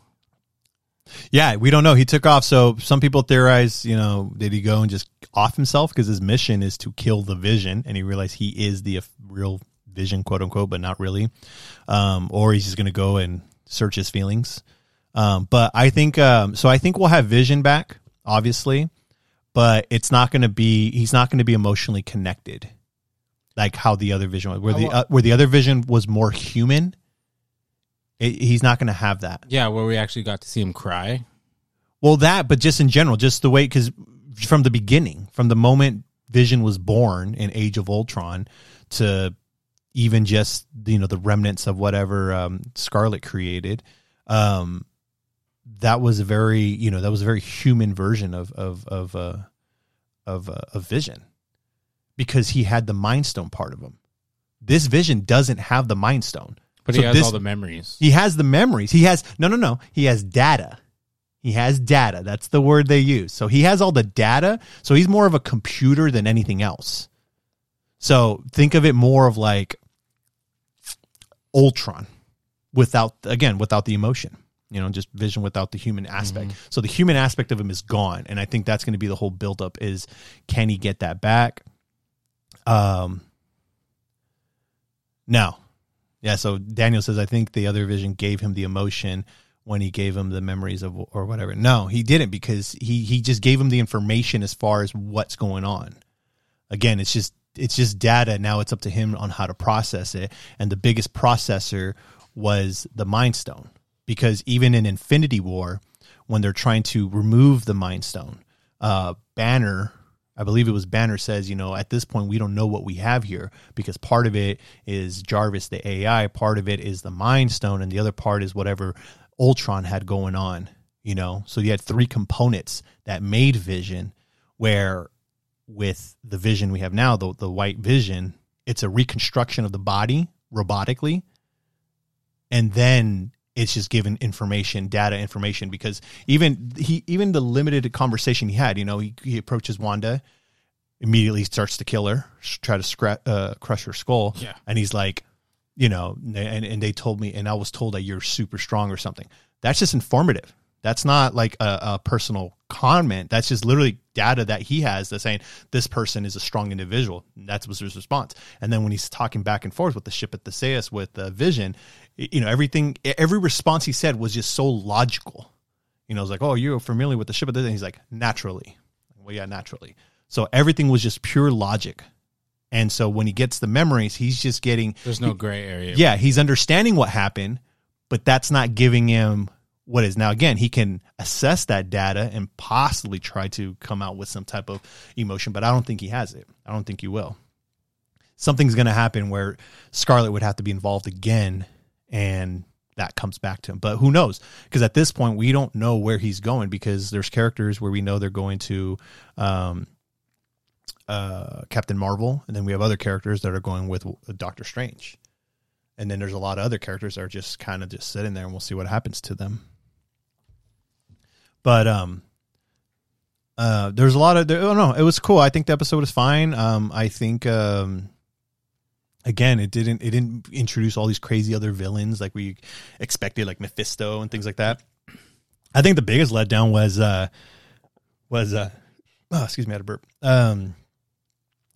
Yeah, we don't know. He took off. So some people theorize, you know, did he go and just off himself because his mission is to kill the Vision, and he realized he is the real Vision, quote unquote, but not really. Um, or he's just going to go and search his feelings. Um, but I think um, so. I think we'll have Vision back, obviously, but it's not going to be. He's not going to be emotionally connected, like how the other Vision was. Where the uh, where the other Vision was more human. It, he's not going to have that. Yeah, where we actually got to see him cry. Well, that, but just in general, just the way, because from the beginning, from the moment Vision was born in Age of Ultron to even just, you know, the remnants of whatever um, Scarlet created, um, that was a very, you know, that was a very human version of, of, of, uh, of, uh, of Vision because he had the Mind Stone part of him. This Vision doesn't have the Mind Stone. But So he has this- all the memories. He has the memories. He has no, no, no. He has data. He has data. That's the word they use. So he has all the data. So he's more of a computer than anything else. So think of it more of like Ultron without again without the emotion. You know, just vision without the human aspect. So the human aspect of him is gone, and I think that's going to be the whole buildup. Is can he get that back? Um, no, yeah, so Daniel says I think the other vision gave him the emotion when he gave him the memories of or whatever. No, he didn't because he he just gave him the information as far as what's going on. Again, it's just it's just data. Now it's up to him on how to process it. And the biggest processor was the Mind Stone because even in Infinity War, when they're trying to remove the Mind Stone, uh, Banner I believe it was Banner says, you know, at this point we don't know what we have here because part of it is Jarvis the AI, part of it is the Mind Stone, and the other part is whatever Ultron had going on. You know, so you had three components that made Vision, where with the vision we have now, the the white vision, it's a reconstruction of the body robotically, and then it's just given information, data information. Because even he, even the limited conversation he had, you know, he, he approaches Wanda, immediately starts to kill her, try to scra- uh, crush her skull, Yeah. and he's like, you know, and and they told me, and I was told that you're super strong or something. That's just informative. That's not like a, a personal comment. That's just literally data that he has that's saying this person is a strong individual. That was his response. And then when he's talking back and forth with the ship at the Theseus with the vision, y- you know, everything, every response he said was just so logical. You know, it's like, oh, you're familiar with the ship at Theseus. And he's like, naturally. Well, yeah, naturally. So everything was just pure logic. And so when he gets the memories, he's just getting There's no gray area. yeah, he's understanding what happened, but that's not giving him what is now again he can assess that data and possibly try to come out with some type of emotion but i don't think he has it i don't think he will something's going to happen where scarlet would have to be involved again and that comes back to him. But who knows? Because at this point we don't know where he's going because there's characters where we know they're going to um uh captain marvel and then we have other characters that are going with doctor strange. And then there's a lot of other characters that are just kind of just sitting there and we'll see what happens to them. But um uh there's a lot of there, oh no it was cool. I think the episode was fine. Um i think um again it didn't it didn't introduce all these crazy other villains like we expected like mephisto and things like that i think the biggest letdown was uh was uh oh, excuse me i had a burp um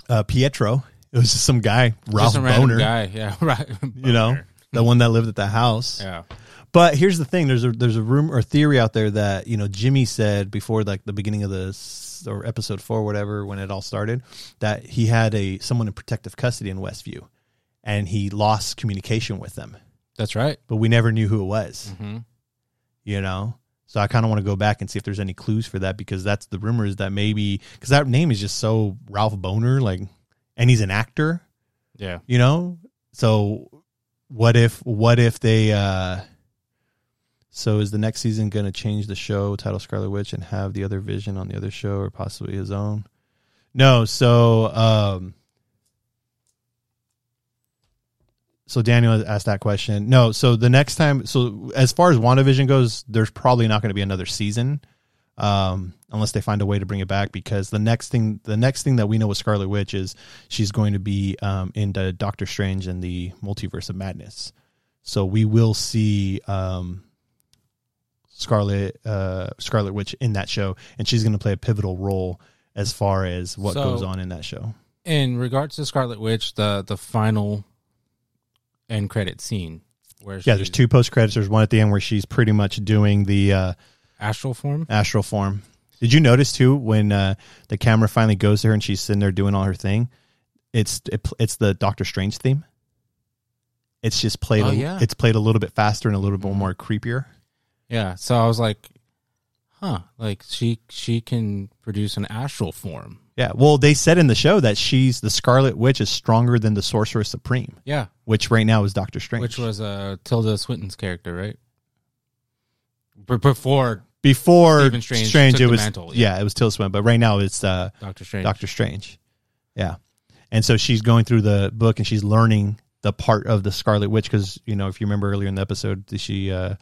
uh pietro it was just some guy ralph a boner guy. Yeah, right. you know the one that lived at the house Yeah. but here's the thing: there's a there's a rumor or theory out there that you know Jimmy said before like the beginning of this or episode four, or whatever, when it all started, that he had a someone in protective custody in Westview, and he lost communication with them, That's right. but we never knew who it was. hmm You know, so I kind of want to go back and see if there's any clues for that because that's the rumors that maybe because that name is just so Ralph Bohner, like, and he's an actor Yeah. you know so what if what if they uh so is the next season going to change the show title scarlet witch and have the other vision on the other show or possibly his own no so um so daniel asked that question. No so the next time so as far as wandavision goes there's probably not going to be another season um unless they find a way to bring it back because the next thing the next thing that we know with scarlet witch is she's going to be um in the doctor strange and the multiverse of madness. So we will see um scarlet uh scarlet witch in that show and she's going to play a pivotal role as far as what So- goes on in that show. In regards to Scarlet Witch, the the final end credit scene where yeah there's two post credits there's one at the end where she's pretty much doing the uh astral form. astral form. Did you notice too when uh, the camera finally goes to her and she's sitting there doing all her thing? It's it, it's the Doctor Strange theme. It's just played. Oh, a, yeah. It's played a little bit faster and a little bit more creepier. Yeah. So I was like, huh, like she she can produce an astral form. Yeah. Well, they said in the show that she's the Scarlet Witch is stronger than the Sorceress Supreme, Yeah. which right now is Doctor Strange. Which was uh Tilda Swinton's character, right? B- before before Stephen Strange. Strange it was mantle, yeah. yeah. it was Tilda Swinton, but right now it's uh, Doctor Strange. Doctor Strange. Yeah. And so she's going through the book and she's learning the part of the Scarlet Witch because, you know, if you remember earlier in the episode, she, uh,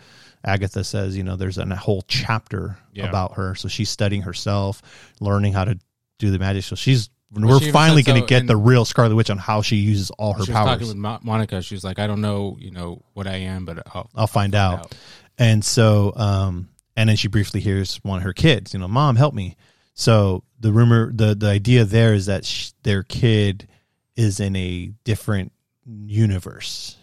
Agatha says, you know, there's a whole chapter Yeah. about her. So she's studying herself, learning how to do the magic. So she's, Well, we're she finally going so to get the real Scarlet Witch on how she uses all her she was talking powers. with Mo- Monica. she's like, I don't know, you know, what I am, but I'll, I'll find out. And so, um, and then she briefly hears one of her kids, you know, mom, help me. So the rumor, the, the idea there is that sh- their kid is in a different universe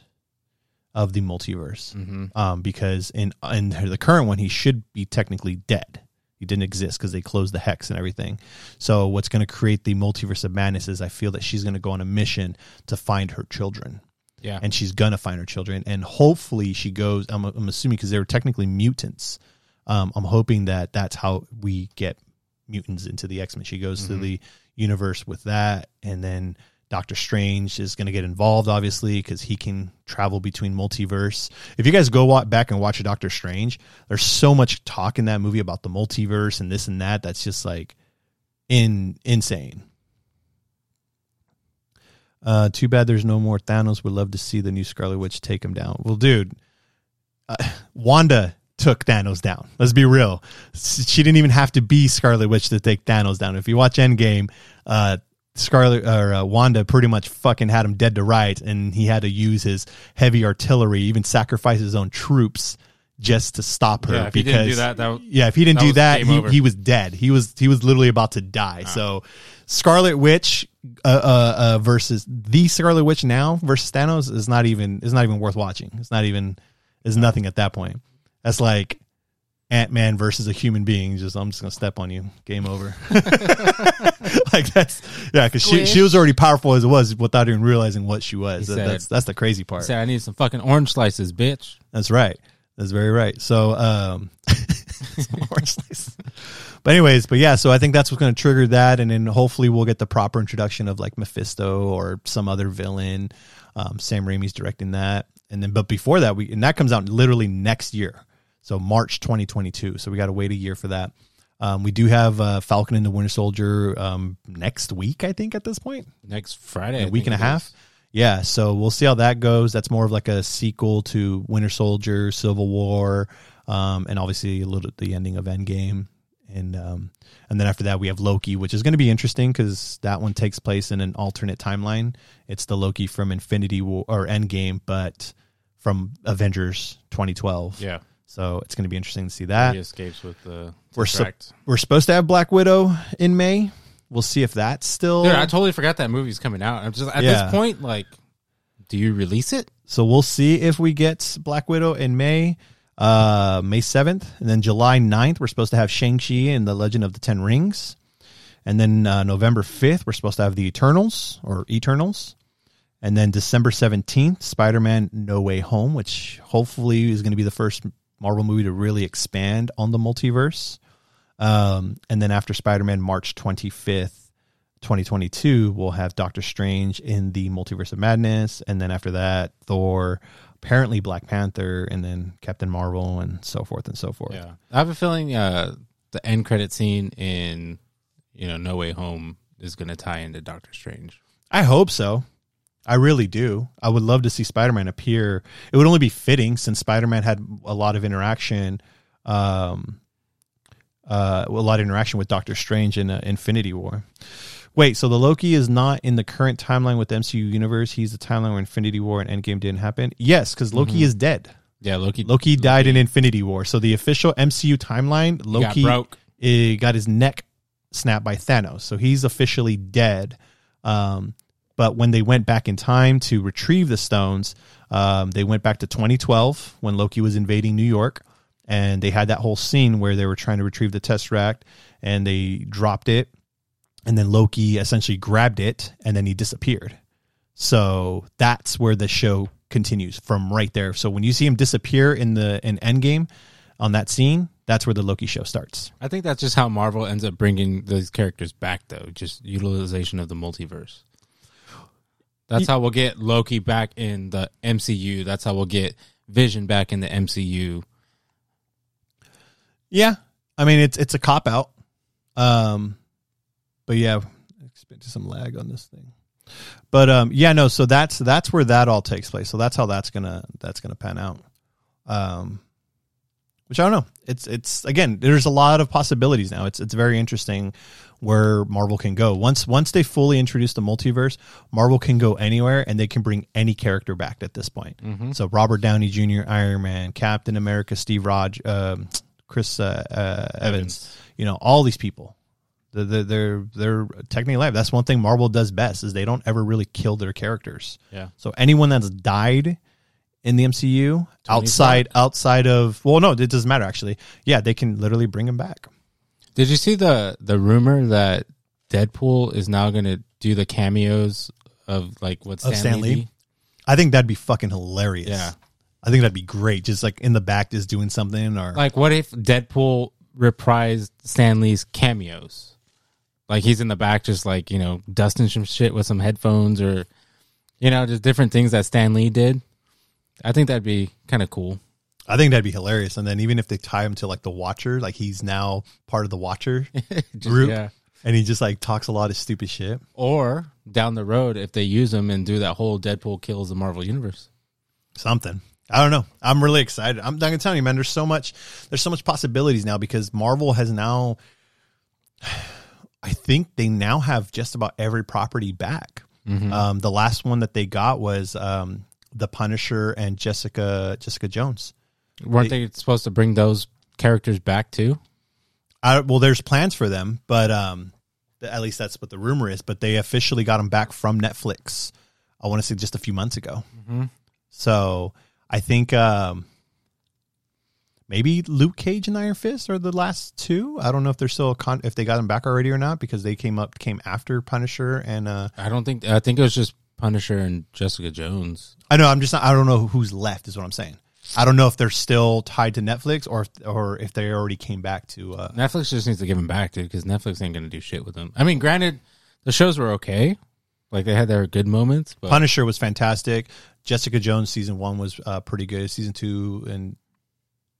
of the multiverse. hmm Um, because in, in the current one, he should be technically dead. He didn't exist because they closed the hex and everything. So what's going to create the multiverse of madness is I feel that she's going to go on a mission to find her children Yeah. and she's gonna find her children and hopefully she goes i'm, I'm assuming because they were technically mutants um, i'm hoping that that's how we get mutants into the x-men she goes to Mhm. the universe with that and then doctor strange is going to get involved obviously because he can travel between multiverse if you guys go back and watch doctor strange there's so much talk in that movie about the multiverse and this and that that's just like in insane Uh, too bad there's no more Thanos. Would love to see the new Scarlet Witch take him down. Well, dude, uh, Wanda took Thanos down. Let's be real. She didn't even have to be Scarlet Witch to take Thanos down. If you watch Endgame, uh, Scarlet or uh, Wanda pretty much fucking had him dead to rights, and he had to use his heavy artillery, even sacrifice his own troops just to stop her. Yeah, if he because didn't do that, that yeah, if he didn't that do that, he, he was dead. He was he was literally about to die. So Scarlet Witch uh, uh, uh, versus the Scarlet Witch now versus Thanos is not even is not even worth watching. It's not even is nothing at that point. That's like Ant Man versus a human being. Just I'm just gonna step on you. Game over. like that's yeah, because she she was already powerful as it was without even realizing what she was. That- said- that's that's the crazy part. Say I need some fucking orange slices, bitch. That's right. That's very right. So, um, orange slice. but anyways, but yeah, so I think that's what's going to trigger that, and then hopefully we'll get the proper introduction of like Mephisto or some other villain. Um, Sam Raimi's directing that, and then but before that, we and that comes out literally next year, so March 2022. So we got to wait a year for that. Um, we do have uh, Falcon and the Winter Soldier um, next week, I think, at this point Next Friday, A week and a half. is. Yeah, so we'll see how that goes. That's more of like a sequel to Winter Soldier, Civil War, um, and obviously a little the ending of Endgame, and um, and then after that we have Loki, which is going to be interesting because that one takes place in an alternate timeline. It's the Loki from Infinity War or Endgame, but from Avengers 2012. Yeah, So it's going to be interesting to see that. he escapes with the We're Tesseract. We're supposed to have Black Widow in May. We'll see if that's still. Dude, I totally forgot that movie's coming out. I'm just at Yeah. this point, like, do you release it? So we'll see if we get Black Widow in May, uh, May 7th. And then July 9th, we're supposed to have Shang-Chi and the Legend of the Ten Rings. And then uh, November 5th, we're supposed to have the Eternals or Eternals. And then December 17th, Spider Man No Way Home, which hopefully is going to be the first Marvel movie to really expand on the multiverse. Um, and then after Spider Man, March 25th, 2022, we'll have Doctor Strange in the Multiverse of Madness. And then after that, Thor, apparently Black Panther, and then Captain Marvel, and so forth and so forth. Yeah, I have a feeling uh, the end credit scene in you know No Way Home is going to tie into Doctor Strange. I hope so. I really do. I would love to see Spider Man appear. It would only be fitting since Spider Man had a lot of interaction, um, uh, a lot of interaction with Doctor Strange in uh, Infinity War. Wait, so the Loki is not in the current timeline with the MCU universe. He's the timeline where Infinity War and Endgame didn't happen. Yes, because Loki is dead. Yeah, Loki. Loki died in Infinity War. So the official MCU timeline, got Loki broke. eh, got his neck snapped by Thanos. So he's officially dead. Um, but when they went back in time to retrieve the stones, um, they went back to 2012 when Loki was invading New York. And they had that whole scene where they were trying to retrieve the Tesseract and they dropped it. And then Loki essentially grabbed it and then he disappeared. So that's where the show continues from right there. So when you see him disappear in the in Endgame on that scene, that's where the Loki show starts. I think that's just how Marvel ends up bringing those characters back, though. Just utilization of the multiverse. That's how we'll get Loki back in the MCU. That's how we'll get Vision back in the MCU. Yeah, I mean it's it's a cop out, um, but yeah, expect some lag on this thing. But um, yeah, no. So that's that's where that all takes place. So that's how that's gonna that's gonna pan out. Um, which I don't know. It's it's again, there's a lot of possibilities now. It's it's very interesting where Marvel can go once once they fully introduce the multiverse. Marvel can go anywhere and they can bring any character back at this point. So Robert Downey Jr., Iron Man, Captain America, Steve Rog, um, Chris uh, uh, Evans. You know all these people. They're, they're they're they're technically alive. That's one thing Marvel does best is they don't ever really kill their characters. Yeah. So anyone that's died in the MCU outside outside of well, no, it doesn't matter actually. Yeah, they can literally bring him back. Did you see the the rumor that Deadpool is now going to do the cameos of like what Stan, Stan Lee? Lee? I think that'd be fucking hilarious. Yeah. I think that'd be great. Just like in the back, just doing something or Like, what if Deadpool reprised Stan Lee's cameos? Like he's in the back, just like you know, dusting some shit with some headphones, or you know, just different things that Stan Lee did. I think that'd be kind of cool. I think that'd be hilarious. And then even if they tie him to like the Watcher, like he's now part of the Watcher Just- group. Yeah, and he just like talks a lot of stupid shit. Or down the road, if they use him and do that whole Deadpool kills the Marvel universe. Something. I don't know. I'm really excited. I'm, I'm gonna tell you, man. There's so much. There's so much possibilities now because Marvel has now. I think they now have just about every property back. Um, the last one that they got was um, the Punisher and Jessica Jessica Jones. Weren't they supposed to bring those characters back too? I, well, there's plans for them, but um, at least that's what the rumor is. But they officially got them back from Netflix. I want to say just a few months ago. So I think um, maybe Luke Cage and Iron Fist are the last two. I don't know if they're still con- if they got them back already or not because they came up came after Punisher and uh, I don't think. I think it was just Punisher and Jessica Jones. I know I'm just not, I don't know who's left is what I'm saying. I don't know if they're still tied to Netflix or if, or if they already came back to. Uh, Netflix just needs to give them back, dude, because Netflix ain't gonna do shit with them. I mean, granted, the shows were okay, like they had their good moments, but Punisher was fantastic. Jessica Jones season one was uh, pretty good. Season two and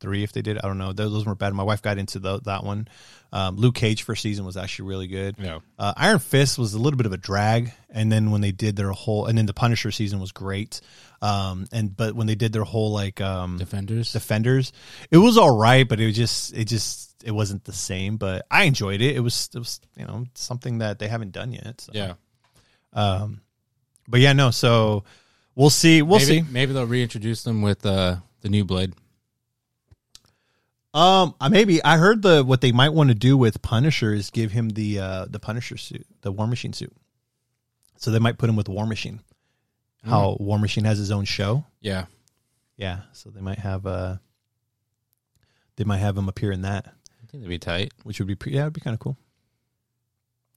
three, if they did, I don't know. Those, those were bad. My wife got into the, that one. Um, Luke Cage first season was actually really good. Yeah. Uh, Iron Fist was a little bit of a drag, and then when they did their whole, and then the Punisher season was great. Um, and but when they did their whole like um, Defenders. Defenders, it was all right, but it was just it just it wasn't the same. But I enjoyed it. It was it was you know something that they haven't done yet. So. yeah. Um, but yeah, no. So we'll see. We'll maybe, see. Maybe they'll reintroduce them with uh, the new Blade. Um, uh, maybe I heard the what they might want to do with Punisher is give him the uh the Punisher suit, the War Machine suit. So they might put him with War Machine. How War Machine has his own show. Yeah. Yeah, so they might have uh they might have him appear in that, I think that'd be tight. which would be pre- yeah, it'd be kind of cool.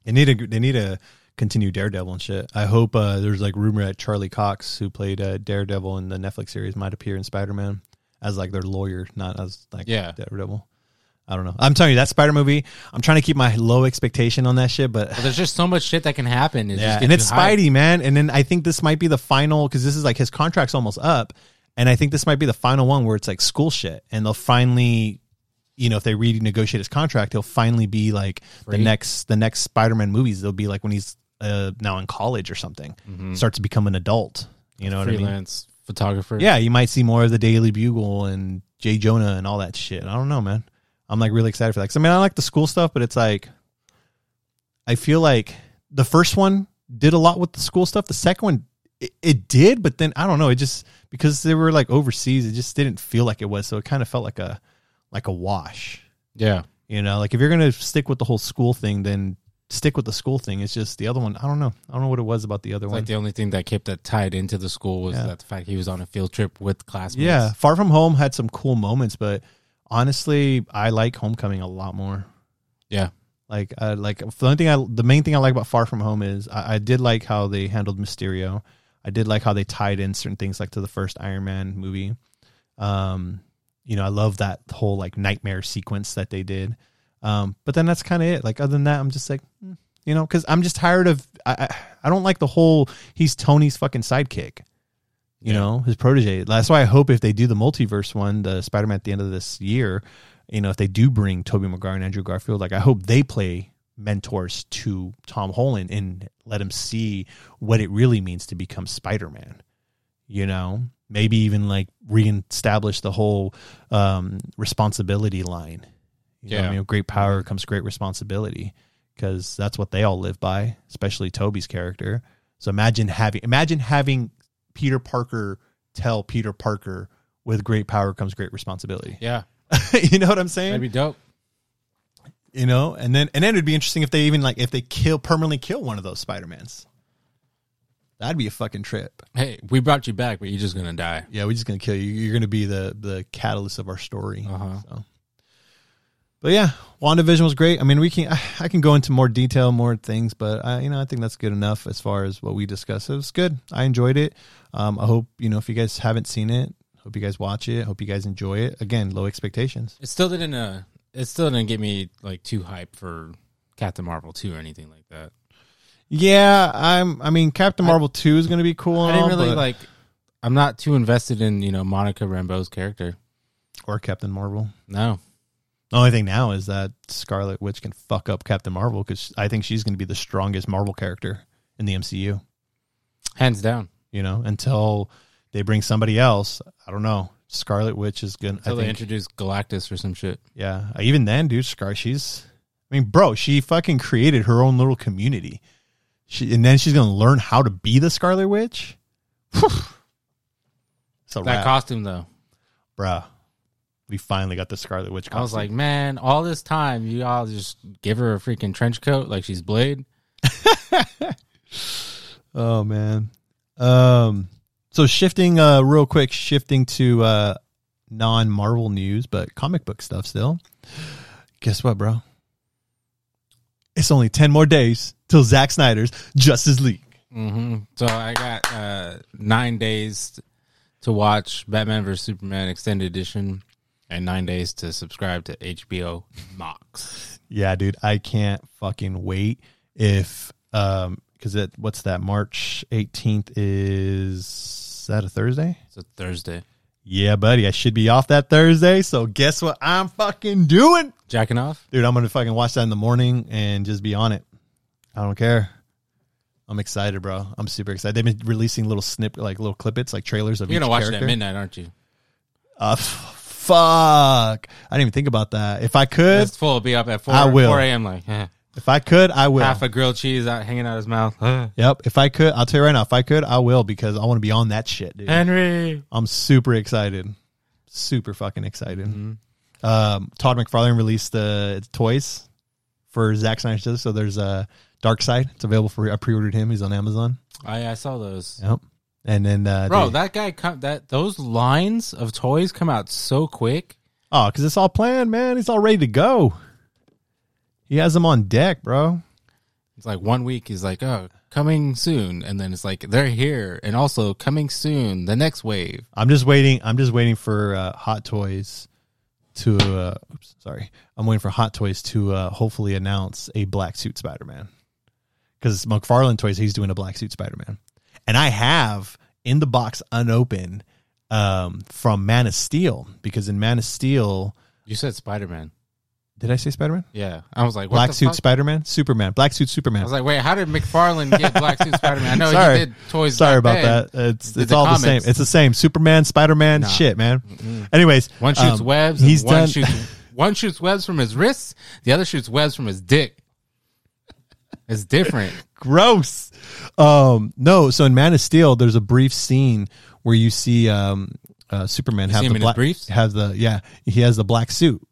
They need a they need to continue Daredevil and shit. I hope uh there's like rumor that Charlie Cox, who played uh, Daredevil in the Netflix series, might appear in Spider Man as like their lawyer, not as like Yeah. Daredevil. I don't know. I'm telling you that Spider movie. I'm trying to keep my low expectation on that shit, but But there's just so much shit that can happen. It yeah, and it's you hyped. Spidey, man. And then I think this might be the final because this is like his contract's almost up, and I think this might be the final one where it's like school shit, and they'll finally, you know, if they renegotiate his contract, he'll finally be like the next the next Spider-Man movies. They'll be like when he's uh, now in college or something, Mhm. starts to become an adult. You know what I mean? freelance photographer. Yeah, you might see more of the Daily Bugle and Jay Jonah and all that shit. I don't know, man. I'm like really excited for that. 'Cause, I mean, I like the school stuff, but it's like I feel like the first one did a lot with the school stuff. The second one, it, it did, but then I don't know. It just because they were like overseas, it just didn't feel like it was. So it kind of felt like a like a wash. Yeah. You know, like if you're gonna stick with the whole school thing, then stick with the school thing. It's just the other one. I don't know. I don't know what it was about the other It's one. like the only thing that kept that tied into the school was Yeah. that the fact he was on a field trip with classmates. Yeah, Far From Home had some cool moments, but honestly, I like Homecoming a lot more. Yeah. Like, uh, like the only thing I, the main thing I like about Far From Home is I, I did like how they handled Mysterio. I did like how they tied in certain things, like to the first Iron Man movie. Um, you know, I love that whole like nightmare sequence that they did. Um, but then that's kind of it. Like other than that, I'm just like, hmm, you know, because I'm just tired of. I, I I don't like the whole he's Tony's fucking sidekick you Yeah. know his protege that's why i hope if they do the multiverse one the spider-man at the end of this year you know if they do bring toby maguire and andrew garfield like i hope they play mentors to tom holland and let him see what it really means to become spider-man you know maybe even like reestablish the whole um responsibility line you Yeah. I mean, with great power comes great responsibility because that's what they all live by especially toby's character so imagine having imagine having Peter Parker tell Peter Parker with great power comes great responsibility. Yeah. you know what I'm saying? That'd be dope. you know, and then and then it'd be interesting if they even like if they kill permanently kill one of those Spider-Mans. That'd be a fucking trip. Hey, we brought you back, but you're just gonna die. Yeah, we're just gonna kill you. You're gonna be the the catalyst of our story. Uh-huh. So, but yeah, WandaVision was great. I mean, we can I, I can go into more detail, more things, but I, you know, I think that's good enough as far as what we discussed. It was good. I enjoyed it. Um, I hope you know if you guys haven't seen it, hope you guys watch it. Hope you guys enjoy it. Again, low expectations. It still didn't. Uh, it still didn't get me like too hype for Captain Marvel two or anything like that. Yeah, I'm. I mean, Captain Marvel two is going to be cool. i didn't all, really like i'm not too invested in you know Monica Rambeau's character. or Captain Marvel. No, The only thing now is that Scarlet Witch can fuck up Captain Marvel because I think she's going to be the strongest Marvel character in the MCU. Hands down. You know, until they bring somebody else, I don't know. Scarlet Witch is going. to Until I they introduce Galactus or some shit. yeah. Uh, even then, dude, Scar, she's. I mean, bro, she fucking created her own little community. She and then she's going to learn how to be the Scarlet Witch. so That costume though. bruh. We finally got the Scarlet Witch. Costume. I was like, man, all this time you all just give her a freaking trench coat like she's Blade. Oh man. Um so shifting uh real quick, shifting to uh non Marvel news, but comic book stuff still. Guess what, bro? It's only ten more days till Zack Snyder's Justice League. hmm So I got uh, nine days to watch Batman vs Superman extended edition, and nine days to subscribe to HBO Max. Yeah, dude, I can't fucking wait if um because it what's that March eighteenth is, is that a Thursday? It's a Thursday. Yeah, buddy, I should be off that Thursday. So guess what I'm fucking doing? Jacking off? Dude, I'm gonna fucking watch that in the morning and just be on it. I don't care. I'm excited, bro. I'm super excited. They've been releasing little snip, like little clippets, like trailers of You're gonna watch character. it at midnight, aren't you? Uh, fuck. I didn't even think about that. If I could, fool will be up at four, I will. 4 a.m. Like eh, if I could, I will. half a grilled cheese out hanging out his mouth. Eh. yep. If I could, I'll tell you right now. If I could, I will because I want to be on that shit, dude. Henry. I'm super excited. Super fucking excited. Mm-hmm. Um, Todd McFarlane released the toys for Zack Snyder's Justice. So there's a Darkseid. It's available for I pre-ordered him. He's on Amazon. I I saw those. Yep. And then uh, Bro, they- that guy come that those lines of toys come out so quick. oh, because it's all planned, man. He's all ready to go. He has them on deck, bro. It's like one week he's like, oh, coming soon, and then it's like they're here, and also coming soon, the next wave. I'm just waiting. I'm just waiting for uh, Hot Toys to. Uh, oops, sorry. I'm waiting for Hot Toys to uh, hopefully announce a black suit Spider-Man. Because McFarlane Toys, he's doing a black suit Spider-Man, and I have in the box unopened um, from Man of Steel because in Man of Steel, You said Spider Man. did I say Spider-Man? Yeah, I was like, what Black suit? Spider-Man, Superman, black suit Superman. I was like, wait, how did McFarlane get Black Suit Spider Man? I know Sorry. he did toys. Sorry about then. that. It's it's the all the same. It's the same. Superman, Spider-Man, Nah. shit, man. Anyways, One shoots um, webs. He's one done. shoots one shoots webs from his wrists. The other shoots webs from his dick. It's different. gross. Um, no, so in Man of Steel, there's a brief scene where you see um, uh, Superman You have see him the in his black briefs? has the yeah he has the black suit,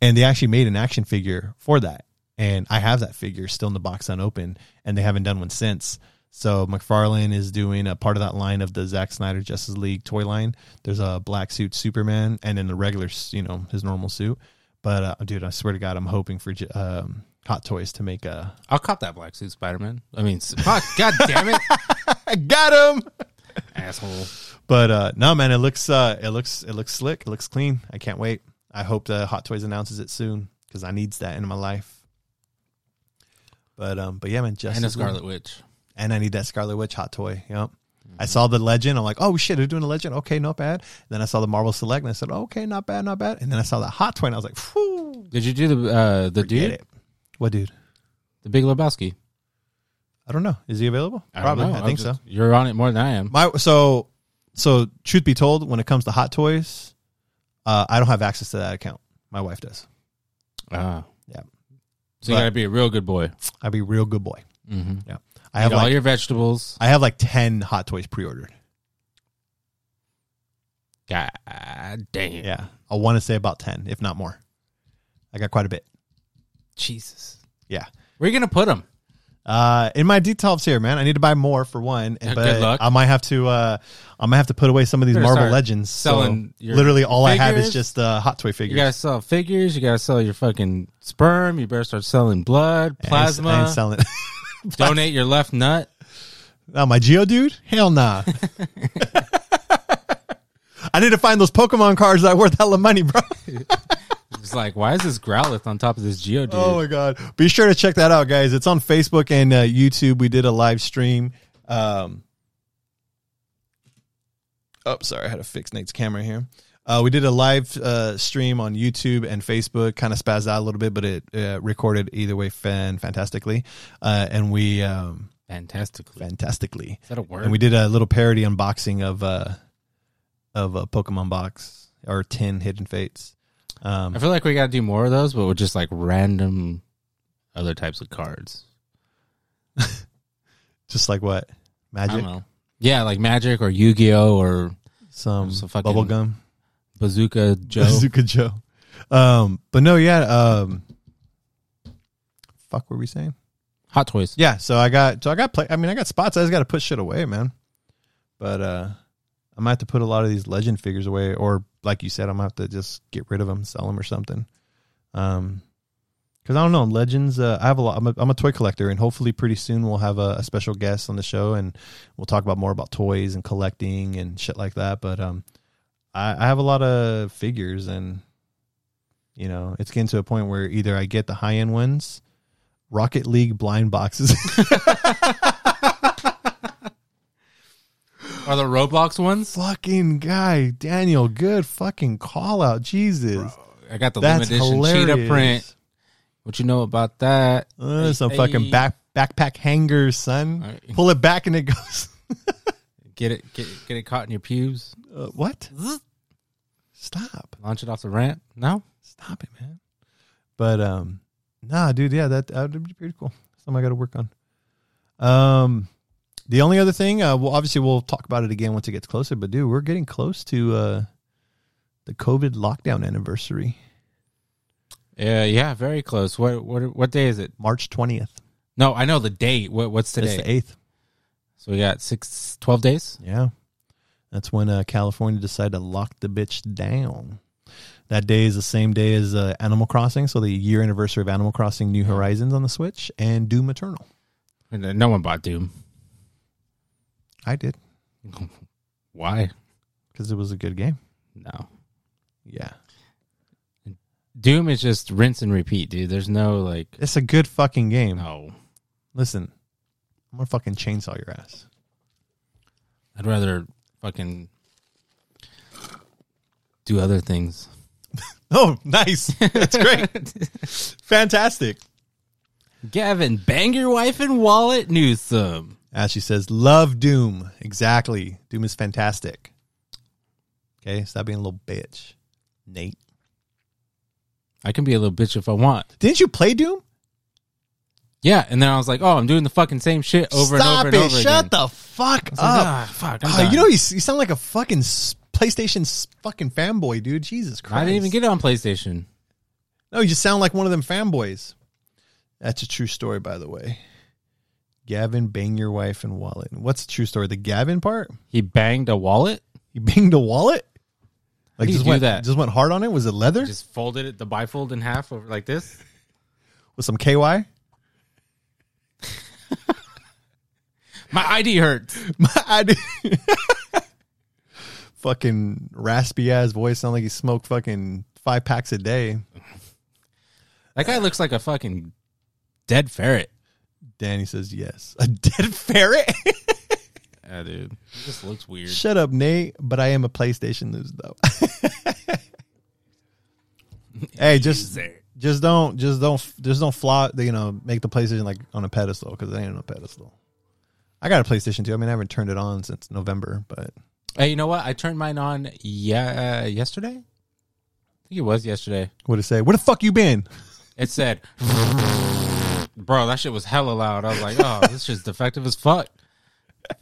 and they actually made an action figure for that, and I have that figure still in the box unopened, and they haven't done one since. So McFarlane is doing a part of that line of the Zack Snyder Justice League toy line. There's a black suit Superman, and then the regular, you know, his normal suit. But uh, dude, I swear to God, I'm hoping for J- um, Hot Toys to make a. I'll cop that Black Suit Spider Man. I mean, fuck, god damn it, I got him. asshole. But uh no man, it looks uh it looks it looks slick, it looks clean. I can't wait. I hope the Hot Toys announces it soon because I needs that in my life. But um but yeah man, just And a Scarlet Witch. and I need that Scarlet Witch hot toy. Yep. I saw the legend. I'm like, oh shit, they're doing a legend. Okay, not bad. Then I saw the Marvel Select, and I said, okay, not bad, not bad. And then I saw that hot toy, and I was like, whew, Did you do the uh, the get dude, it. What dude? the Big Lebowski? I don't know. Is he available? I don't Probably. know. I I'm think just- so. You're on it more than I am. My so so truth be told, when it comes to hot toys, uh, I don't have access to that account. My wife does. Ah, Yeah. So you But- gotta be a real good boy. I'd be a real good boy. Mm-hmm. Yeah. I have all like your vegetables. I have like ten hot toys pre-ordered. God damn. Yeah, I want to say about ten, if not more. I got quite a bit. Jesus. Yeah. Where are you gonna put them? Uh, in my details here, man, I need to buy more for one. But good luck. I might have to. Uh, I might have to put away some of these Better Marvel start Legends. selling so your literally, all I have is just uh, hot toy figures. You gotta sell figures. You gotta sell your fucking sperm. You better start selling blood, I ain't- plasma. I ain't selling. donate your left nut. oh, my Geodude? Hell nah. I need to find those Pokemon cards that are worth hella money, bro. It's like, why is this Growlithe on top of this Geodude? Oh my god! Be sure to check that out, guys. It's on Facebook and uh, YouTube. We did a live stream. Um, oh, sorry, I had to fix Nate's camera here. Uh, we did a live uh, stream on YouTube and Facebook, kind of spazzed out a little bit, but it uh, recorded either way fan fantastically. Uh, and we um, Fantastically. fantastically, Is that a word? and we did a little parody unboxing of uh, of a Pokemon box or ten Hidden Fates. Um, I feel like we got to do more of those, but with just like random other types of cards. just like what I magic, don't know. Yeah, like Magic or Yu Gi Oh or some Some fucking- bubble gum. Bazooka Joe. Bazooka Joe. Um, but no, yeah. Um, fuck, what were we saying? Hot Toys. Yeah, so I got, so I got play. I mean, I got spots. I just got to put shit away, man. But uh, I might have to put a lot of these legend figures away, or like you said, I'm gonna have to just get rid of them, sell them, or something. Um, because I don't know, legends. Uh, I have a lot. I'm a, I'm a toy collector, and hopefully, pretty soon we'll have a, a special guest on the show, and we'll talk about more about toys and collecting and shit like that. But um, I, I have a lot of figures, and you know, it's getting to a point where either I get the high end ones, Rocket League blind boxes. Are the Roblox ones? fucking guy, Daniel, good fucking call out, Jesus. I got the That's limited edition hilarious. cheetah print. What you know about that? Uh, some Hey, fucking back backpack hangers, son. Right. Pull it back and it goes. Get it, get, get it caught in your pubes. Uh, what? Stop. Launch it off the ramp. No, Stop it, man. But um, nah, dude, yeah, that that would be pretty cool. Something I got to work on. Um, the only other thing, uh, well, obviously we'll talk about it again once it gets closer. But dude, we're getting close to uh the COVID lockdown anniversary, yeah, yeah, very close. What what what day is it? March twentieth. No, I know the date. What what's It's today? the eighth. So we got six, 12 days. Yeah, that's when uh, California decided to lock the bitch down. That day is the same day as uh, Animal Crossing, so the year anniversary of Animal Crossing: New Horizons on the Switch and Doom Eternal. And No one bought Doom. I did Why? because it was a good game. No. Yeah, Doom is just rinse and repeat, dude. There's no like it's a good fucking game. no. Listen, I'm gonna fucking chainsaw your ass. I'd rather fucking do other things. Oh, nice! That's great, fantastic. Gavin, bang your wife and wallet Newsom. Ashley says, "Love Doom." Exactly. Doom is fantastic. Okay, stop being a little bitch, Nate. I can be a little bitch if I want. Didn't you play Doom? Yeah, and then I was like, oh, I'm doing the fucking same shit over Stop and it! over and over Shut again. the fuck up! ah, fuck, I'm Oh, done. you know you, you sound like a fucking s- PlayStation s- fucking fanboy, dude. Jesus Christ! I didn't even get it on PlayStation. No, you just sound like one of them fanboys. That's a true story, by the way. Gavin bang your wife and wallet. What's the true story? The Gavin part? He banged a wallet, He banged a wallet? Like just went that? just went hard on it? Was it leather just folded it, the bifold in half over like this. with some KY? My ID hurts. My ID. fucking raspy ass voice sound like he smoked fucking five packs a day. That guy looks like a fucking dead ferret. Danny says yes. A dead ferret? Yeah, dude. He just looks weird. Shut up, Nate. But I am a PlayStation loser though. hey, just just don't just don't just don't flaw you know make the PlayStation like on a pedestal because it ain't on a pedestal. I got a PlayStation too. I mean, I haven't turned it on since November, but Hey, you know what? I turned mine on yeah uh, yesterday. I think it was yesterday. what it say? Where the fuck you been? It said, "Bro, that shit was hella loud." I was like, "Oh, this shit's defective as fuck."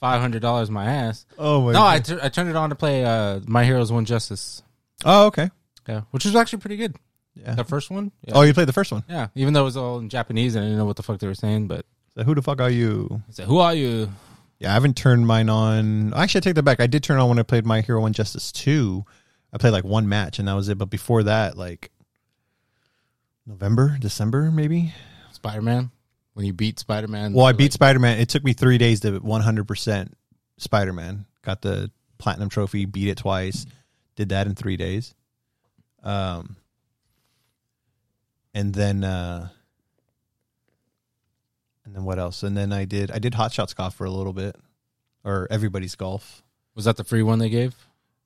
Five hundred dollars my ass. Oh my! No, I tur- I turned it on to play uh, My Hero One's Justice. oh okay. Yeah, which was actually pretty good. Yeah. The first one. Yeah. Oh, you played the first one. yeah. Even though it was all in Japanese and I didn't know what the fuck they were saying, but So who the fuck are you? I said, "Who are you?" Yeah, I haven't turned mine on. Actually, I take that back. I did turn on when I played My Hero One Justice Two. I played like one match and that was it. But before that, like November, December, maybe. Spider Man. When you beat Spider Man. Well, I beat Spider Man. It took me three days to 100 percent Spider Man. Got the platinum trophy, beat it twice. Did that in three days. Um, and then, uh, and then what else? And then I did I did Hot Shots golf for a little bit, or everybody's golf. Was that the free one they gave?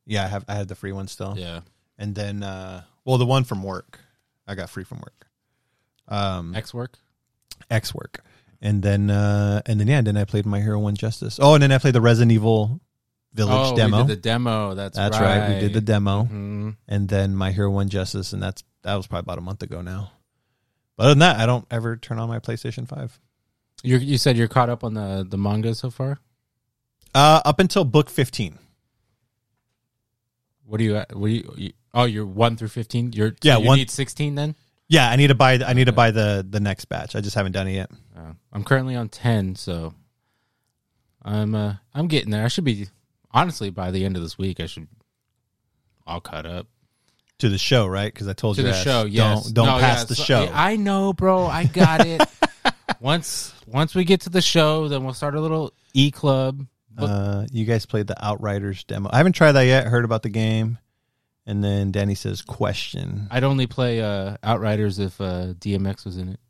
Yeah, I have. I had the free one still. Yeah. And then, uh, well, the one from work, I got free from work. Um, X work. X work, and then, uh, and then, yeah, and then I played my Hero One Justice. Oh, and then I played the Resident Evil Village oh, demo. We did the demo. That's That's right. right. We did the demo, Mhm. and then my Hero One Justice, and that's that was probably about a month ago now. But other than that, I don't ever turn on my PlayStation Five. You you said you're caught up on the the manga so far. Uh, up until book fifteen. What do you? What do you? you oh, you're one through fifteen. You're Yeah, you one- need sixteen then. Yeah, I need to buy. I need to buy the the next batch. I just haven't done it yet. Uh, I'm currently on ten, so I'm uh I'm getting there. I should be honestly by the end of this week. I should all cut up To the show, right? Because I told to you the ass, show. Yes, Don't don't No, pass yeah, the so- show. I know, bro. I got it. once once we get to the show, then we'll start a little e club. Uh, you guys played the Outriders demo. I haven't tried that yet. Heard about the game, and then Danny says question. I'd only play uh Outriders if uh DMX was in it.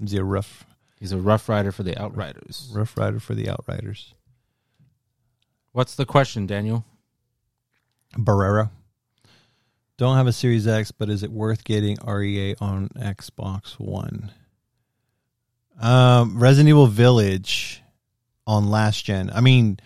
Is he a rough He's a rough rider for the Outriders. rough rider for the Outriders? What's the question, Daniel? Barrera. Don't have a Series X, but is it worth getting RE8 on Xbox One? Um, Resident Evil Village on last gen. I mean,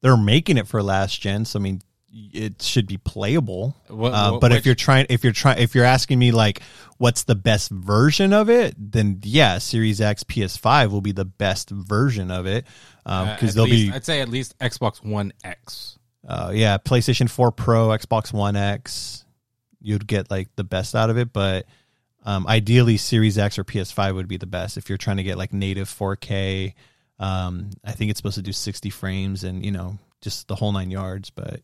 they're making it for last gen, so I mean, it should be playable. What, Uh, what- but if you're trying, if you're trying, if you're asking me like, what's the best version of it, then yeah, Series X, PS5 will be the best version of it uh, because at they'll least- be, I'd say at least Xbox One X. uh, yeah, PlayStation 4 Pro, Xbox One X, you'd get like the best out of it. But um, ideally, Series X or PS5 would be the best if you're trying to get like native 4K. Um, I think it's supposed to do 60 frames and you know just the whole nine yards. But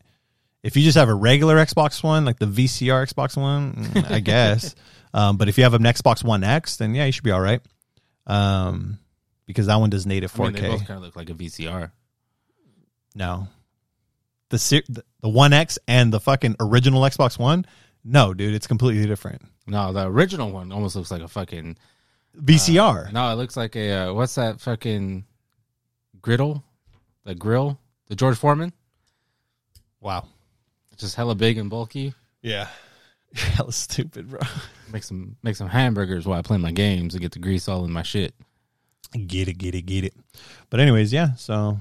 if you just have a regular Xbox One, like the VCR Xbox One, mm, I guess. Um, but if you have an Xbox One X, then yeah, you should be all right. Um, because that one does native 4K. I mean, they both kind of look like a VCR. No. The ser- the One X and the fucking original Xbox One. No, dude, it's completely different. No, the original one almost looks like a fucking. VCR. No, it looks like a uh, what's that fucking griddle? The grill, the George Foreman, wow. Just hella big and bulky. Yeah. Hella stupid, bro. Make some make some hamburgers while I play my games and get the grease all in my shit. Get it, get it, get it. But anyways, yeah. So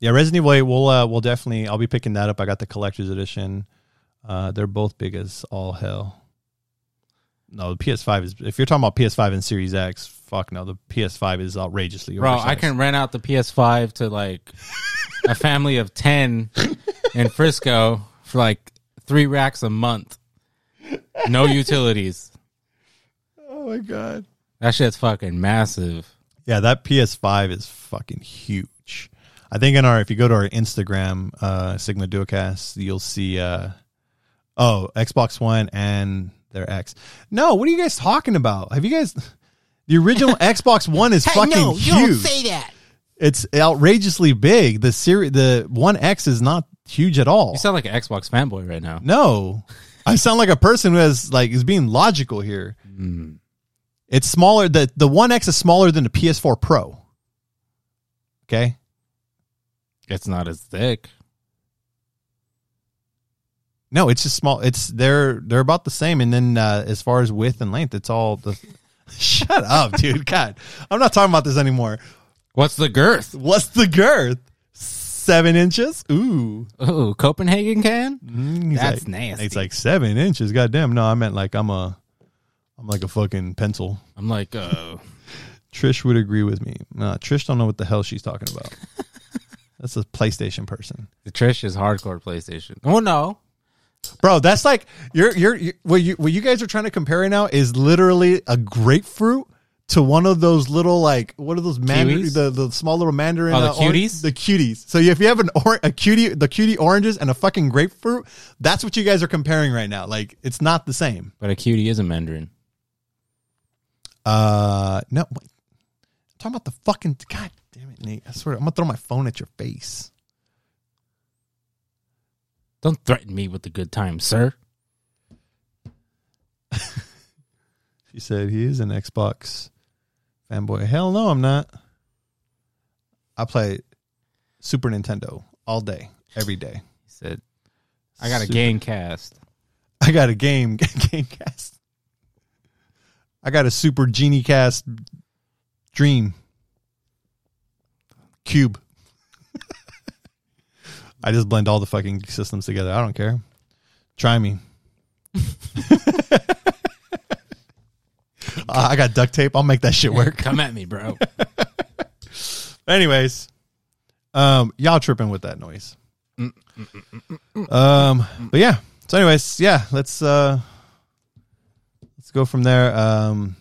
yeah, Resident Evil 8, we'll uh, we'll definitely I'll be picking that up. I got the collector's edition. Uh, they're both big as all hell. No, the PS5 is if you're talking about PS5 and Series X, fuck no, the PS5 is outrageously Bro, I can rent out the PS5 to like a family of 10 in Frisco for like three racks a month. No utilities. Oh my god. That shit's fucking massive. Yeah, that PS5 is fucking huge. I think in our if you go to our Instagram, uh Sigma Duocast, you'll see uh oh, Xbox One and their X. No, what are you guys talking about? Have you guys the original Xbox One is fucking huge. Don't say that. It's outrageously big. The series the One X is not huge at all. You sound like an Xbox fanboy right now. No. I sound like a person who has like is being logical here. It's smaller the the One X is smaller than the PS4 Pro. Okay? It's not as thick. No, it's just small. It's they're they're about the same. And then uh, as far as width and length, it's all the. Shut up, dude. God, I'm not talking about this anymore. What's the girth? What's the girth? Seven inches. Ooh, Ooh, Copenhagen can? Mm, That's like- nasty. It's like seven inches. Goddamn. No, I meant like I'm a, I'm like a fucking pencil. I'm like, uh, Trish would agree with me. Nah, Trish don't know what the hell she's talking about. That's a PlayStation person. the Trish is hardcore PlayStation. Oh, no. Bro, that's like you're you're, you what you what you guys are trying to compare right now is literally a grapefruit to one of those little like what are those mandarin Kiwis? the, the small little mandarin Oh, the uh, cuties? the cuties. So if you have an or, a cutie the cutie oranges and a fucking grapefruit, that's what you guys are comparing right now. Like it's not the same. But a cutie is a Mandarin. Uh no, wait. I'm talking about the fucking god damn it, Nate. I swear I'm gonna throw my phone at your face. Don't threaten me with a good time, sir. She said he is an Xbox fanboy. Hell no, I'm not. I play Super Nintendo all day, every day. He said, I got a Super- game cast. I got a game game cast. I got a super genie cast dream cube. I just blend all the fucking systems together. I don't care. Try me. Uh, I got duct tape. I'll make that shit work. Come at me, bro. Anyways, um, y'all tripping with that noise. Um, but yeah. So, anyways, yeah, let's uh, let's go from there. Um,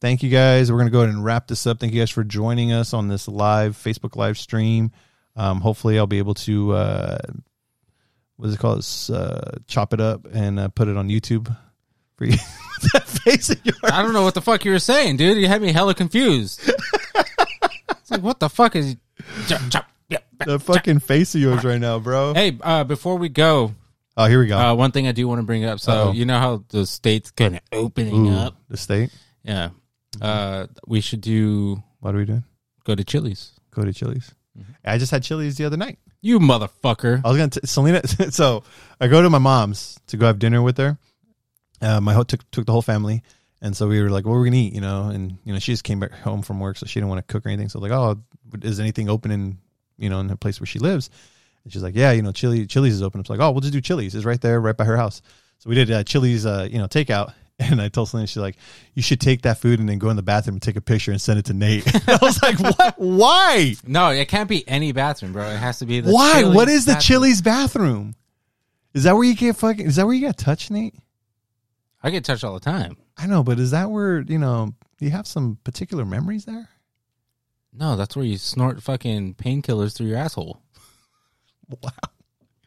thank you guys. We're gonna go ahead and wrap this up. Thank you guys for joining us on this live Facebook live stream. Um, hopefully, I'll be able to uh, what is it called? Uh, chop it up and uh, put it on YouTube for you. that face of yours. I don't know what the fuck you were saying, dude. You had me hella confused. it's like, what the fuck is? Yeah, The fucking face of yours right now, bro. Hey, uh, before we go, Oh, here we go. uh, one thing I do want to bring up. So Uh-oh. you know how the state's kind of opening Ooh, up. the state. Yeah, uh, we should do What are we doing? go to Chili's. Go to Chili's. Mm-hmm. I just had Chili's the other night. You motherfucker. I was gonna t- Selena. So I go to my mom's to go have dinner with her. Uh, my ho- took took the whole family, and so we were like, "What are we gonna eat?" You know, and you know, she just came back home from work, so she didn't want to cook or anything. So like, "Oh, is anything open in you know in the place where she lives?" And she's like, "Yeah, you know, Chili Chili's is open." It's like, "Oh, we'll just do Chili's. It's right there, right by her house." So we did uh, Chili's, uh, you know, takeout. And I told Selena, she's like, "You should take that food and then go in the bathroom and take a picture and send it to Nate." I was like, "What? Why? No, it can't be any bathroom, bro. It has to be the Why? Chili's what is the bathroom. Chili's bathroom? Is that where you get fucking? Is that where you got touched, Nate? I get touched all the time. I know, but is that where you know you have some particular memories there? No, that's where you snort fucking painkillers through your asshole. Wow.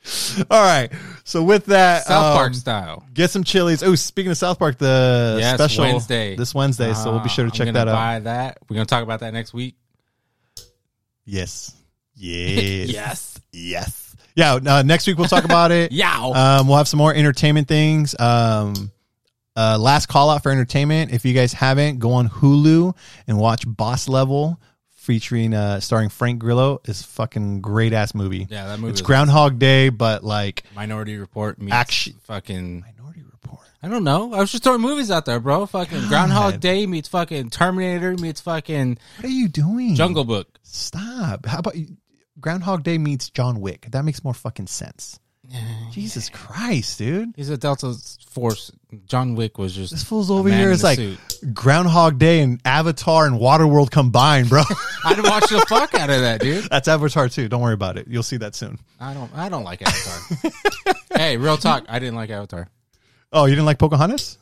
All right. So with that, South um, Park style. Get some Chili's. Oh, speaking of South Park, the Yes, special Wednesday. this Wednesday. so we'll be sure to Ah, check that out. Buy that. We're gonna talk about that next week. Yes. Yes. Yes. Yes. Yeah. Uh, next week we'll talk about it. yeah. Um, we'll have some more entertainment things. Um, uh, last call out for entertainment. If you guys haven't, go on Hulu and watch Boss Level, featuring uh, starring Frank Grillo. is fucking great ass movie. yeah, that movie. it's Groundhog Day, but like Minority Report meets Action- fucking. Minority Report. I don't know. I was just throwing movies out there, bro. Fucking Groundhog Day meets fucking Terminator meets fucking What are you doing? Jungle Book. Stop. How about you? Groundhog Day meets John Wick? That makes more fucking sense. Jesus Christ, dude. He's a Delta Force. John Wick was just This fool's over here is like. Groundhog Day and Avatar and Waterworld combined, bro. I'd watch the fuck out of that, dude. That's Avatar too. Don't worry about it. You'll see that soon. I don't. I don't like Avatar. hey, real talk. I didn't like Avatar. Oh, you didn't like Pocahontas?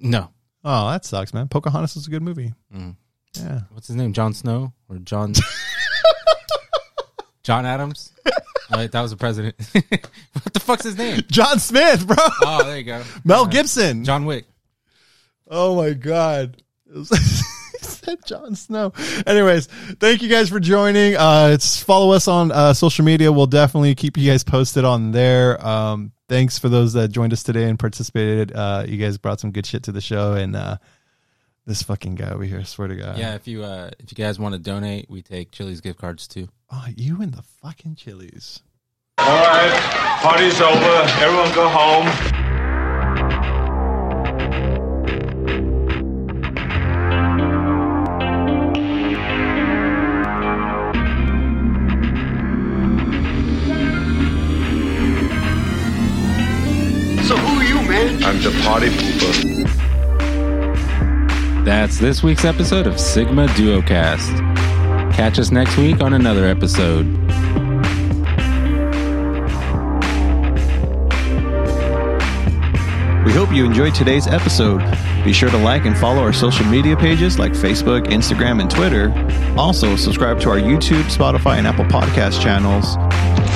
No. Oh, that sucks, man. Pocahontas is a good movie. Mm. Yeah. What's his name? Jon Snow or John? John Adams. That was the president. what the fuck's his name? John Smith, bro. Oh, there you go. Mel Uh, Gibson. John Wick. Oh my god. It was- He said Jon Snow. Anyways, thank you guys for joining. Uh it's follow us on uh social media. We'll definitely keep you guys posted on there. Um thanks for those that joined us today and participated. Uh you guys brought some good shit to the show and uh this fucking guy over here, I swear to God. Yeah, if you uh if you guys want to donate, we take Chili's gift cards too. Oh, you and the fucking Chili's. All right, party's over. Everyone go home. So who are you, man? I'm the party pooper. That's this week's episode of Sigma Duocast. Catch us next week on another episode. We hope you enjoyed today's episode. Be sure to like and follow our social media pages like Facebook, Instagram, and Twitter. Also, subscribe to our YouTube, Spotify, and Apple Podcast channels.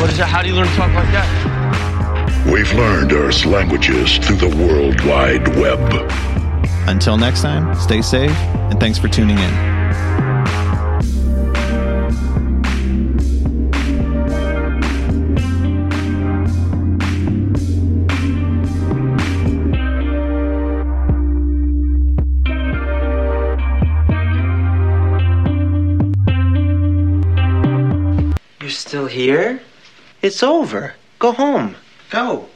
What is that? How do you learn to talk like that? We've learned Earth's languages through the World Wide Web. Until next time, stay safe, and thanks for tuning in. You're still here? It's over. Go home. Go.